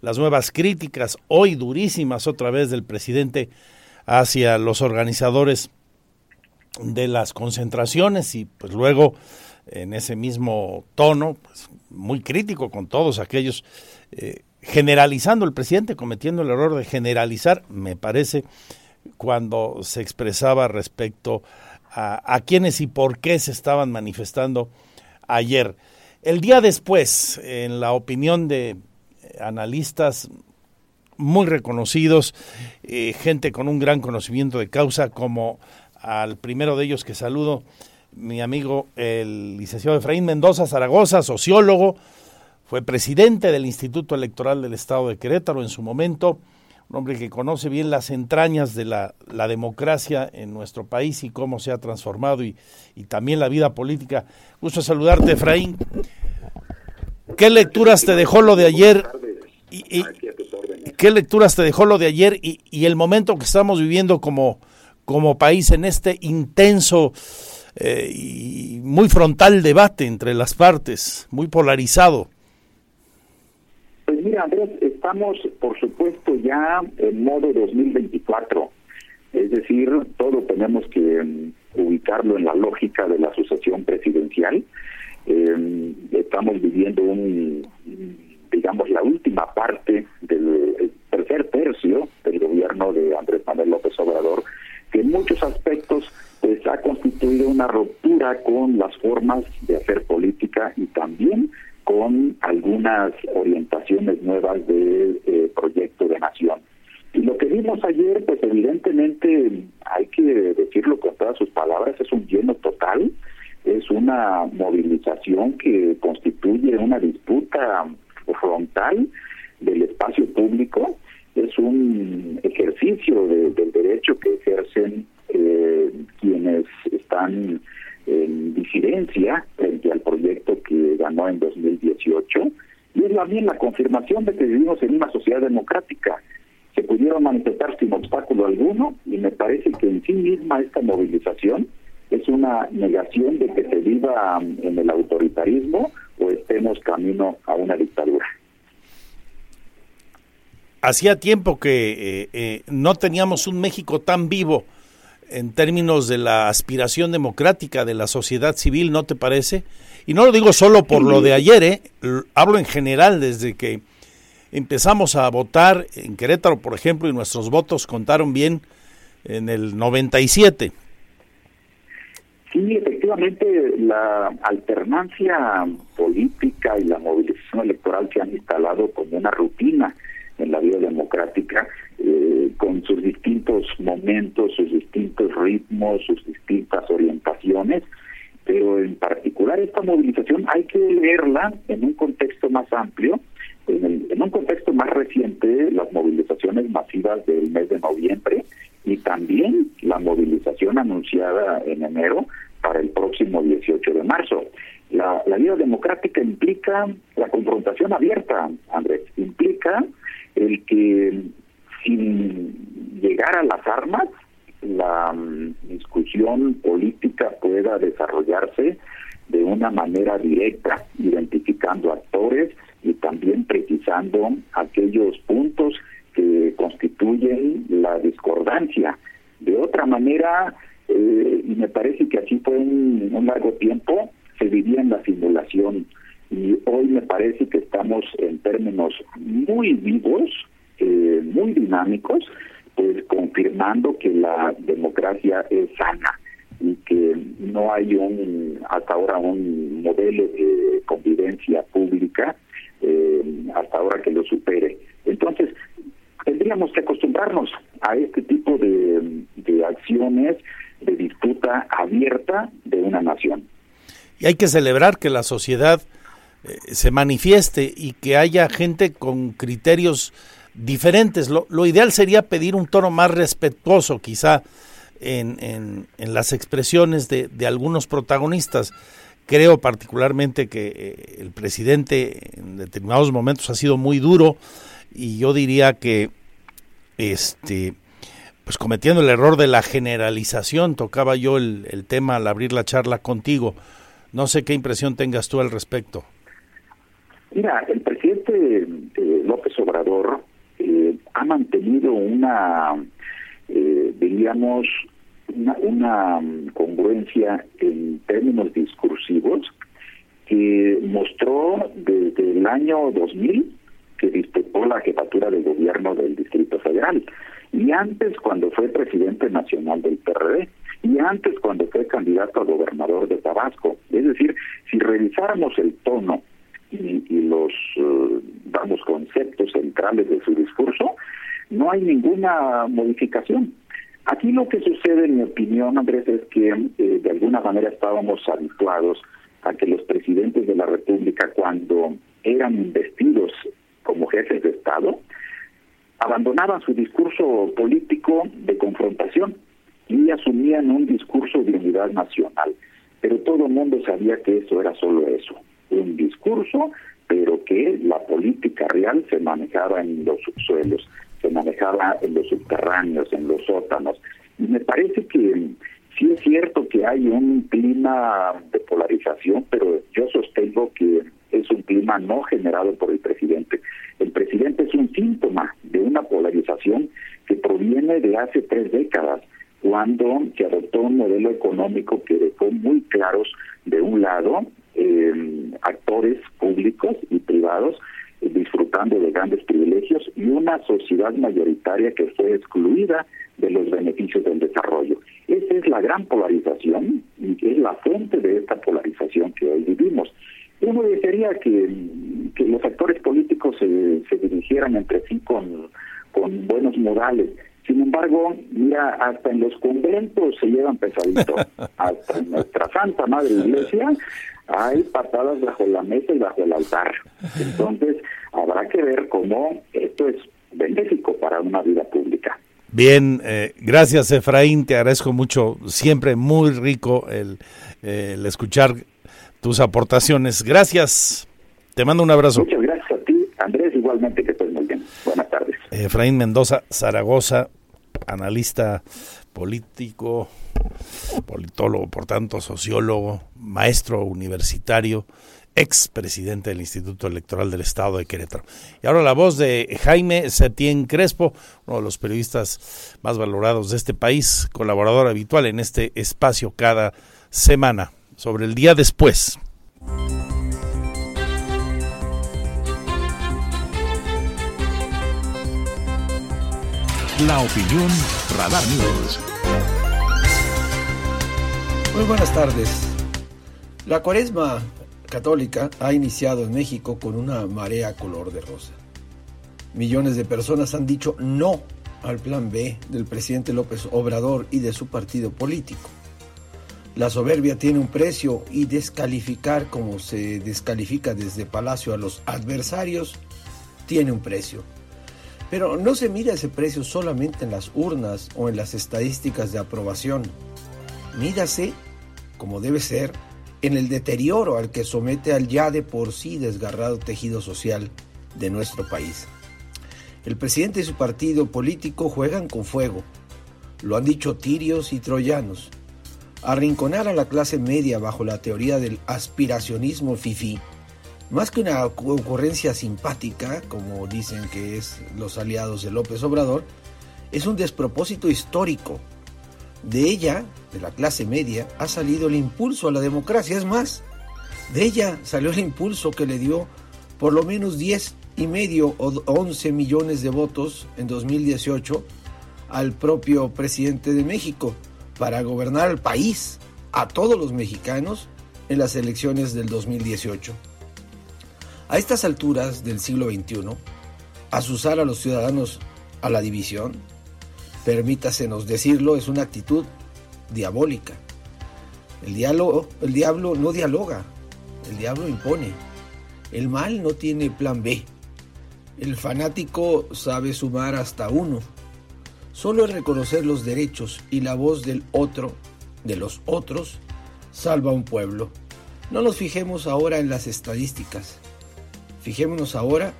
las nuevas críticas hoy durísimas otra vez del presidente hacia los organizadores de las concentraciones y pues luego en ese mismo tono, pues, muy crítico con todos aquellos, eh, generalizando el presidente, cometiendo el error de generalizar, me parece, cuando se expresaba respecto a, quiénes y por qué se estaban manifestando ayer. El día después, en la opinión de analistas muy reconocidos, eh, gente con un gran conocimiento de causa, como al primero de ellos que saludo, mi amigo el licenciado Efraín Mendoza Zaragoza, sociólogo, fue presidente del Instituto Electoral del Estado de Querétaro en su momento, un hombre que conoce bien las entrañas de la, democracia en nuestro país y cómo se ha transformado y, también la vida política. Gusto saludarte, Efraín. ¿Qué lecturas te dejó lo de ayer? Y, ¿Qué lecturas te dejó lo de ayer y, el momento que estamos viviendo como, país en este intenso eh, y muy frontal debate entre las partes, muy polarizado? Pues mira, Andrés, estamos, por supuesto, ya en modo 2024. Es decir, todo tenemos que mm, ubicarlo en la lógica de la sucesión presidencial. Em, estamos viviendo un, digamos, la última parte del tercer tercio del gobierno de Andrés Manuel López Obrador, que en muchos aspectos pues ha constituido una ruptura con las formas de hacer política y también con algunas orientaciones nuevas del eh, proyecto de nación. Y lo que vimos ayer, pues evidentemente hay que decirlo con todas sus palabras, es un lleno total, es una movilización que constituye una disputa frontal del espacio público, es un ejercicio del derecho que ejercen eh, quienes están en disidencia frente al proyecto que ganó en 2018 y es también la confirmación de que vivimos en una sociedad democrática. Se pudieron manifestar sin obstáculo alguno y me parece que en sí misma esta movilización es una negación de que se viva en el autoritarismo o estemos camino a una dictadura. Hacía tiempo que eh, eh, no teníamos un México tan vivo en términos de la aspiración democrática de la sociedad civil, ¿no te parece? Y no lo digo solo por lo de ayer, ¿eh? hablo en general desde que empezamos a votar en Querétaro, por ejemplo, y nuestros votos contaron bien en el 97. Sí, efectivamente, la alternancia política y la movilización electoral se han instalado como una rutina en la vida democrática eh, con sus distintos momentos, sus distintos ritmos, sus distintas orientaciones, pero en particular esta movilización hay que leerla en un contexto más amplio, en, en un contexto más reciente, las movilizaciones masivas del mes de noviembre y también la movilización anunciada en enero para el próximo 18 de marzo. La, la vida democrática implica la confrontación abierta, Andrés, implica el que sin llegar a las armas, la mm, discusión política pueda desarrollarse de una manera directa, identificando actores y también precisando aquellos puntos que constituyen la discordancia. De otra manera, eh, y me parece que así fue un, un largo tiempo, se vivía en la simulación y hoy me parece que estamos en términos muy vivos, eh, muy dinámicos, pues confirmando que la democracia es sana y que no hay un hasta ahora un modelo de convivencia pública eh, hasta ahora que lo supere. Entonces, tendríamos que acostumbrarnos a este tipo de, acciones de disputa abierta de una nación. Y hay que celebrar que la sociedad eh, se manifieste y que haya gente con criterios diferentes. Lo, lo ideal sería pedir un tono más respetuoso, quizá, en, en, las expresiones de, de, algunos protagonistas. Creo particularmente que eh, el presidente en determinados momentos ha sido muy duro y yo diría que este pues cometiendo el error de la generalización, tocaba yo el, el tema al abrir la charla contigo. No sé qué impresión tengas tú al respecto. Mira, el presidente eh, López Obrador eh, ha mantenido una, eh, diríamos, una, una congruencia en términos discursivos que mostró desde el año 2000 que disputó la jefatura de gobierno del Distrito Federal y antes cuando fue presidente nacional del PRD y antes cuando fue candidato a gobernador de Tabasco. Es decir, si revisáramos el tono y, los, uh, vamos, conceptos centrales de su discurso, no hay ninguna modificación. Aquí lo que sucede, en mi opinión, Andrés, es que eh, de alguna manera estábamos habituados a que los presidentes de la República, cuando eran investidos como jefes de Estado, abandonaban su discurso político de confrontación y asumían un discurso de unidad nacional. Pero todo el mundo sabía que eso era solo eso, un discurso, pero que la política real se manejaba en los subsuelos, se manejaba en los subterráneos, en los sótanos. Y me parece que sí es cierto que hay un clima de polarización, pero yo sostengo que es un clima no generado por el presidente. El presidente es un síntoma de una polarización que proviene de hace tres décadas cuando se adoptó un modelo económico que dejó muy claros, de un lado, eh, actores públicos y privados eh, disfrutando de grandes privilegios y una sociedad mayoritaria que fue excluida de los beneficios del desarrollo. Esa es la gran polarización y es la fuente de esta polarización que hoy vivimos. Uno desearía que, que los actores políticos se, se dirigieran entre sí con, con buenos modales, sin embargo, mira, hasta en los conventos se llevan pesadito. hasta en nuestra Santa Madre Iglesia hay patadas bajo la mesa y bajo el altar. Entonces, habrá que ver cómo esto es benéfico para una vida pública. Bien, eh, gracias Efraín, te agradezco mucho, siempre muy rico el, el escuchar tus aportaciones. Gracias, te mando un abrazo. Muchas gracias a ti, Andrés, igualmente que estés muy bien. Buenas tardes. Efraín Mendoza, Zaragoza, analista político, politólogo, por tanto, sociólogo, maestro universitario, ex presidente del Instituto Electoral del Estado de Querétaro. Y ahora la voz de Jaime Setién Crespo, uno de los periodistas más valorados de este país, colaborador habitual en este espacio cada semana, sobre el día después. La opinión Radar News. Muy buenas tardes. La cuaresma católica ha iniciado en México con una marea color de rosa. Millones de personas han dicho no al plan B del presidente López Obrador y de su partido político. La soberbia tiene un precio y descalificar como se descalifica desde Palacio a los adversarios tiene un precio. Pero no se mira ese precio solamente en las urnas o en las estadísticas de aprobación. Mírase, como debe ser, en el deterioro al que somete al ya de por sí desgarrado tejido social de nuestro país. El presidente y su partido político juegan con fuego. Lo han dicho tirios y troyanos arrinconar a la clase media bajo la teoría del aspiracionismo FIFI, más que una ocurrencia simpática, como dicen que es los aliados de López Obrador, es un despropósito histórico. De ella, de la clase media, ha salido el impulso a la democracia. Es más, de ella salió el impulso que le dio por lo menos 10 y medio o 11 millones de votos en 2018 al propio presidente de México para gobernar el país a todos los mexicanos en las elecciones del 2018. A estas alturas del siglo XXI, asusar a los ciudadanos a la división, permítasenos decirlo, es una actitud diabólica. El, diálogo, el diablo no dialoga, el diablo impone. El mal no tiene plan B. El fanático sabe sumar hasta uno Solo el reconocer los derechos y la voz del otro, de los otros, salva a un pueblo. No nos fijemos ahora en las estadísticas. Fijémonos ahora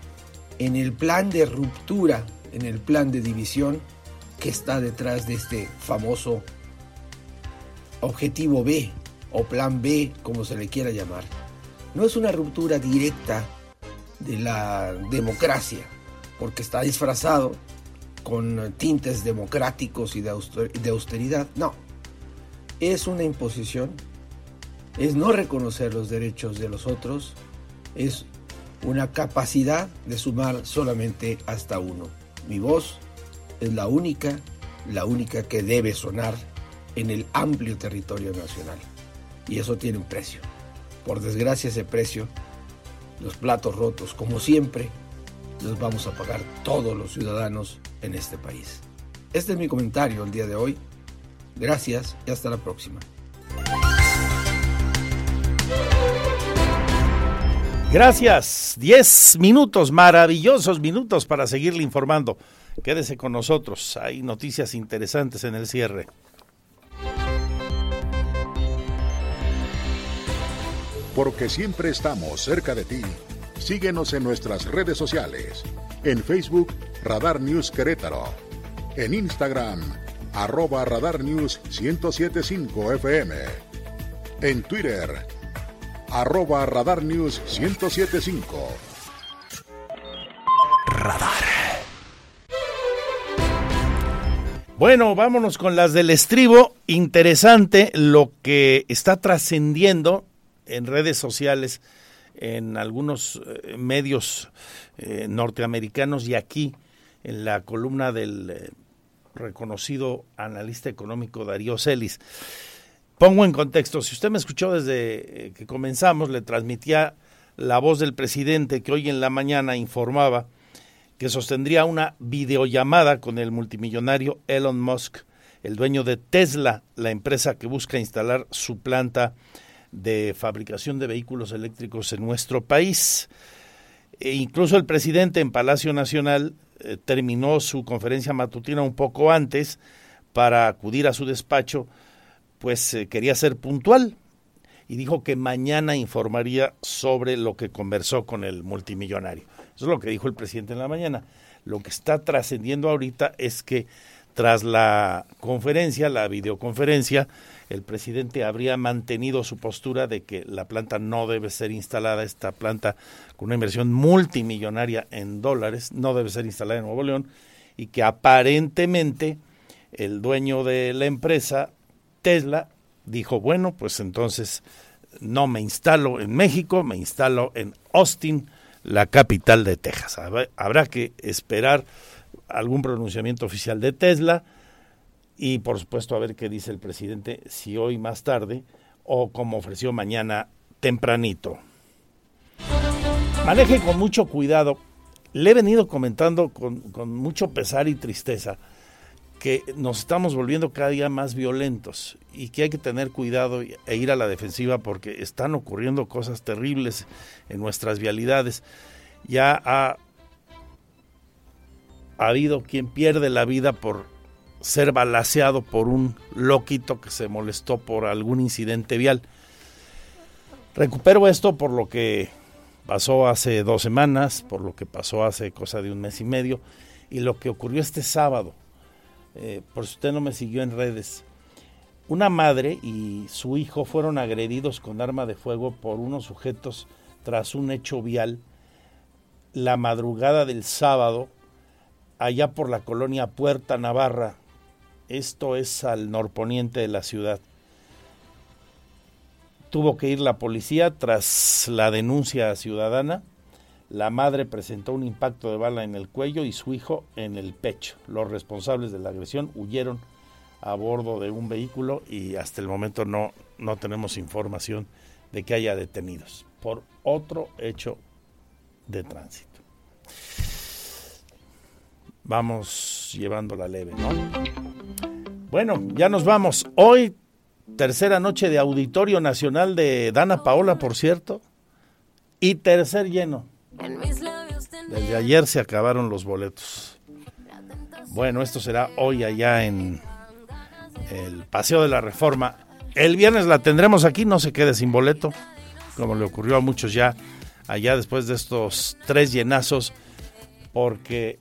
en el plan de ruptura, en el plan de división que está detrás de este famoso objetivo B o plan B, como se le quiera llamar. No es una ruptura directa de la democracia, porque está disfrazado con tintes democráticos y de austeridad. No, es una imposición, es no reconocer los derechos de los otros, es una capacidad de sumar solamente hasta uno. Mi voz es la única, la única que debe sonar en el amplio territorio nacional. Y eso tiene un precio. Por desgracia ese precio, los platos rotos, como siempre, los vamos a pagar todos los ciudadanos en este país. Este es mi comentario el día de hoy. Gracias y hasta la próxima. Gracias. Diez minutos, maravillosos minutos para seguirle informando. Quédese con nosotros. Hay noticias interesantes en el cierre. Porque siempre estamos cerca de ti. Síguenos en nuestras redes sociales. En Facebook, Radar News Querétaro. En Instagram, arroba Radar News 1075 FM. En Twitter, arroba Radar News 1075. Radar. Bueno, vámonos con las del estribo. Interesante lo que está trascendiendo en redes sociales, en algunos eh, medios eh, norteamericanos y aquí en la columna del eh, reconocido analista económico Darío Celis. Pongo en contexto, si usted me escuchó desde que comenzamos, le transmitía la voz del presidente que hoy en la mañana informaba que sostendría una videollamada con el multimillonario Elon Musk, el dueño de Tesla, la empresa que busca instalar su planta de fabricación de vehículos eléctricos en nuestro país. E incluso el presidente en Palacio Nacional eh, terminó su conferencia matutina un poco antes para acudir a su despacho, pues eh, quería ser puntual y dijo que mañana informaría sobre lo que conversó con el multimillonario. Eso es lo que dijo el presidente en la mañana. Lo que está trascendiendo ahorita es que tras la conferencia, la videoconferencia, el presidente habría mantenido su postura de que la planta no debe ser instalada, esta planta con una inversión multimillonaria en dólares, no debe ser instalada en Nuevo León, y que aparentemente el dueño de la empresa, Tesla, dijo, bueno, pues entonces no me instalo en México, me instalo en Austin, la capital de Texas. Habrá que esperar algún pronunciamiento oficial de Tesla y por supuesto a ver qué dice el presidente si hoy más tarde o como ofreció mañana tempranito. Maneje con mucho cuidado. Le he venido comentando con, con mucho pesar y tristeza que nos estamos volviendo cada día más violentos y que hay que tener cuidado e ir a la defensiva porque están ocurriendo cosas terribles en nuestras vialidades. Ya ha, ha habido quien pierde la vida por ser balaseado por un loquito que se molestó por algún incidente vial. Recupero esto por lo que pasó hace dos semanas, por lo que pasó hace cosa de un mes y medio y lo que ocurrió este sábado eh, por si usted no me siguió en redes, una madre y su hijo fueron agredidos con arma de fuego por unos sujetos tras un hecho vial la madrugada del sábado allá por la colonia Puerta Navarra. Esto es al norponiente de la ciudad. Tuvo que ir la policía tras la denuncia ciudadana la madre presentó un impacto de bala en el cuello y su hijo en el pecho. Los responsables de la agresión huyeron a bordo de un vehículo y hasta el momento no, no tenemos información de que haya detenidos por otro hecho de tránsito. Vamos llevando la leve, ¿no? Bueno, ya nos vamos. Hoy, tercera noche de Auditorio Nacional de Dana Paola, por cierto, y tercer lleno. Desde ayer se acabaron los boletos. Bueno, esto será hoy allá en el Paseo de la Reforma. El viernes la tendremos aquí, no se quede sin boleto, como le ocurrió a muchos ya allá después de estos tres llenazos, porque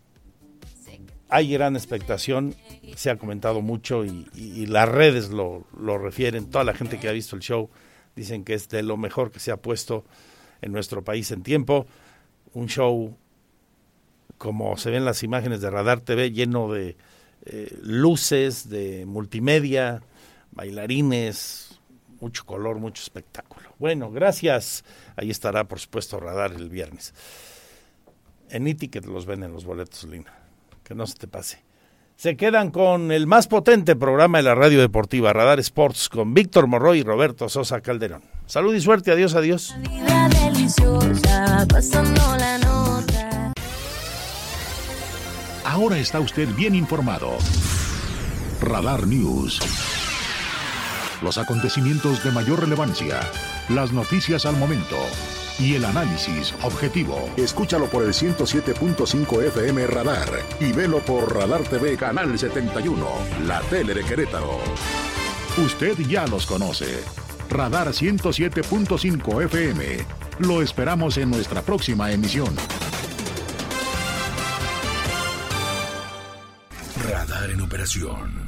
hay gran expectación, se ha comentado mucho y, las redes lo, lo, refieren, toda la gente que ha visto el show dicen que es de lo mejor que se ha puesto en nuestro país en tiempo un show como se ven las imágenes de Radar TV lleno de eh, luces, de multimedia, bailarines, mucho color, mucho espectáculo. Bueno, gracias. Ahí estará, por supuesto, Radar el viernes. En e-ticket los venden los boletos, Lina. Que no se te pase. Se quedan con el más potente programa de la radio deportiva, Radar Sports, con Víctor Morroy y Roberto Sosa Calderón. Salud y suerte, adiós, adiós. Ahora está usted bien informado. Radar News. Los acontecimientos de mayor relevancia, las noticias al momento y el análisis objetivo. Escúchalo por el 107.5 FM Radar y velo por Radar TV Canal 71, la tele de Querétaro. Usted ya los conoce. Radar 107.5 FM. Lo esperamos en nuestra próxima emisión. Radar en operación.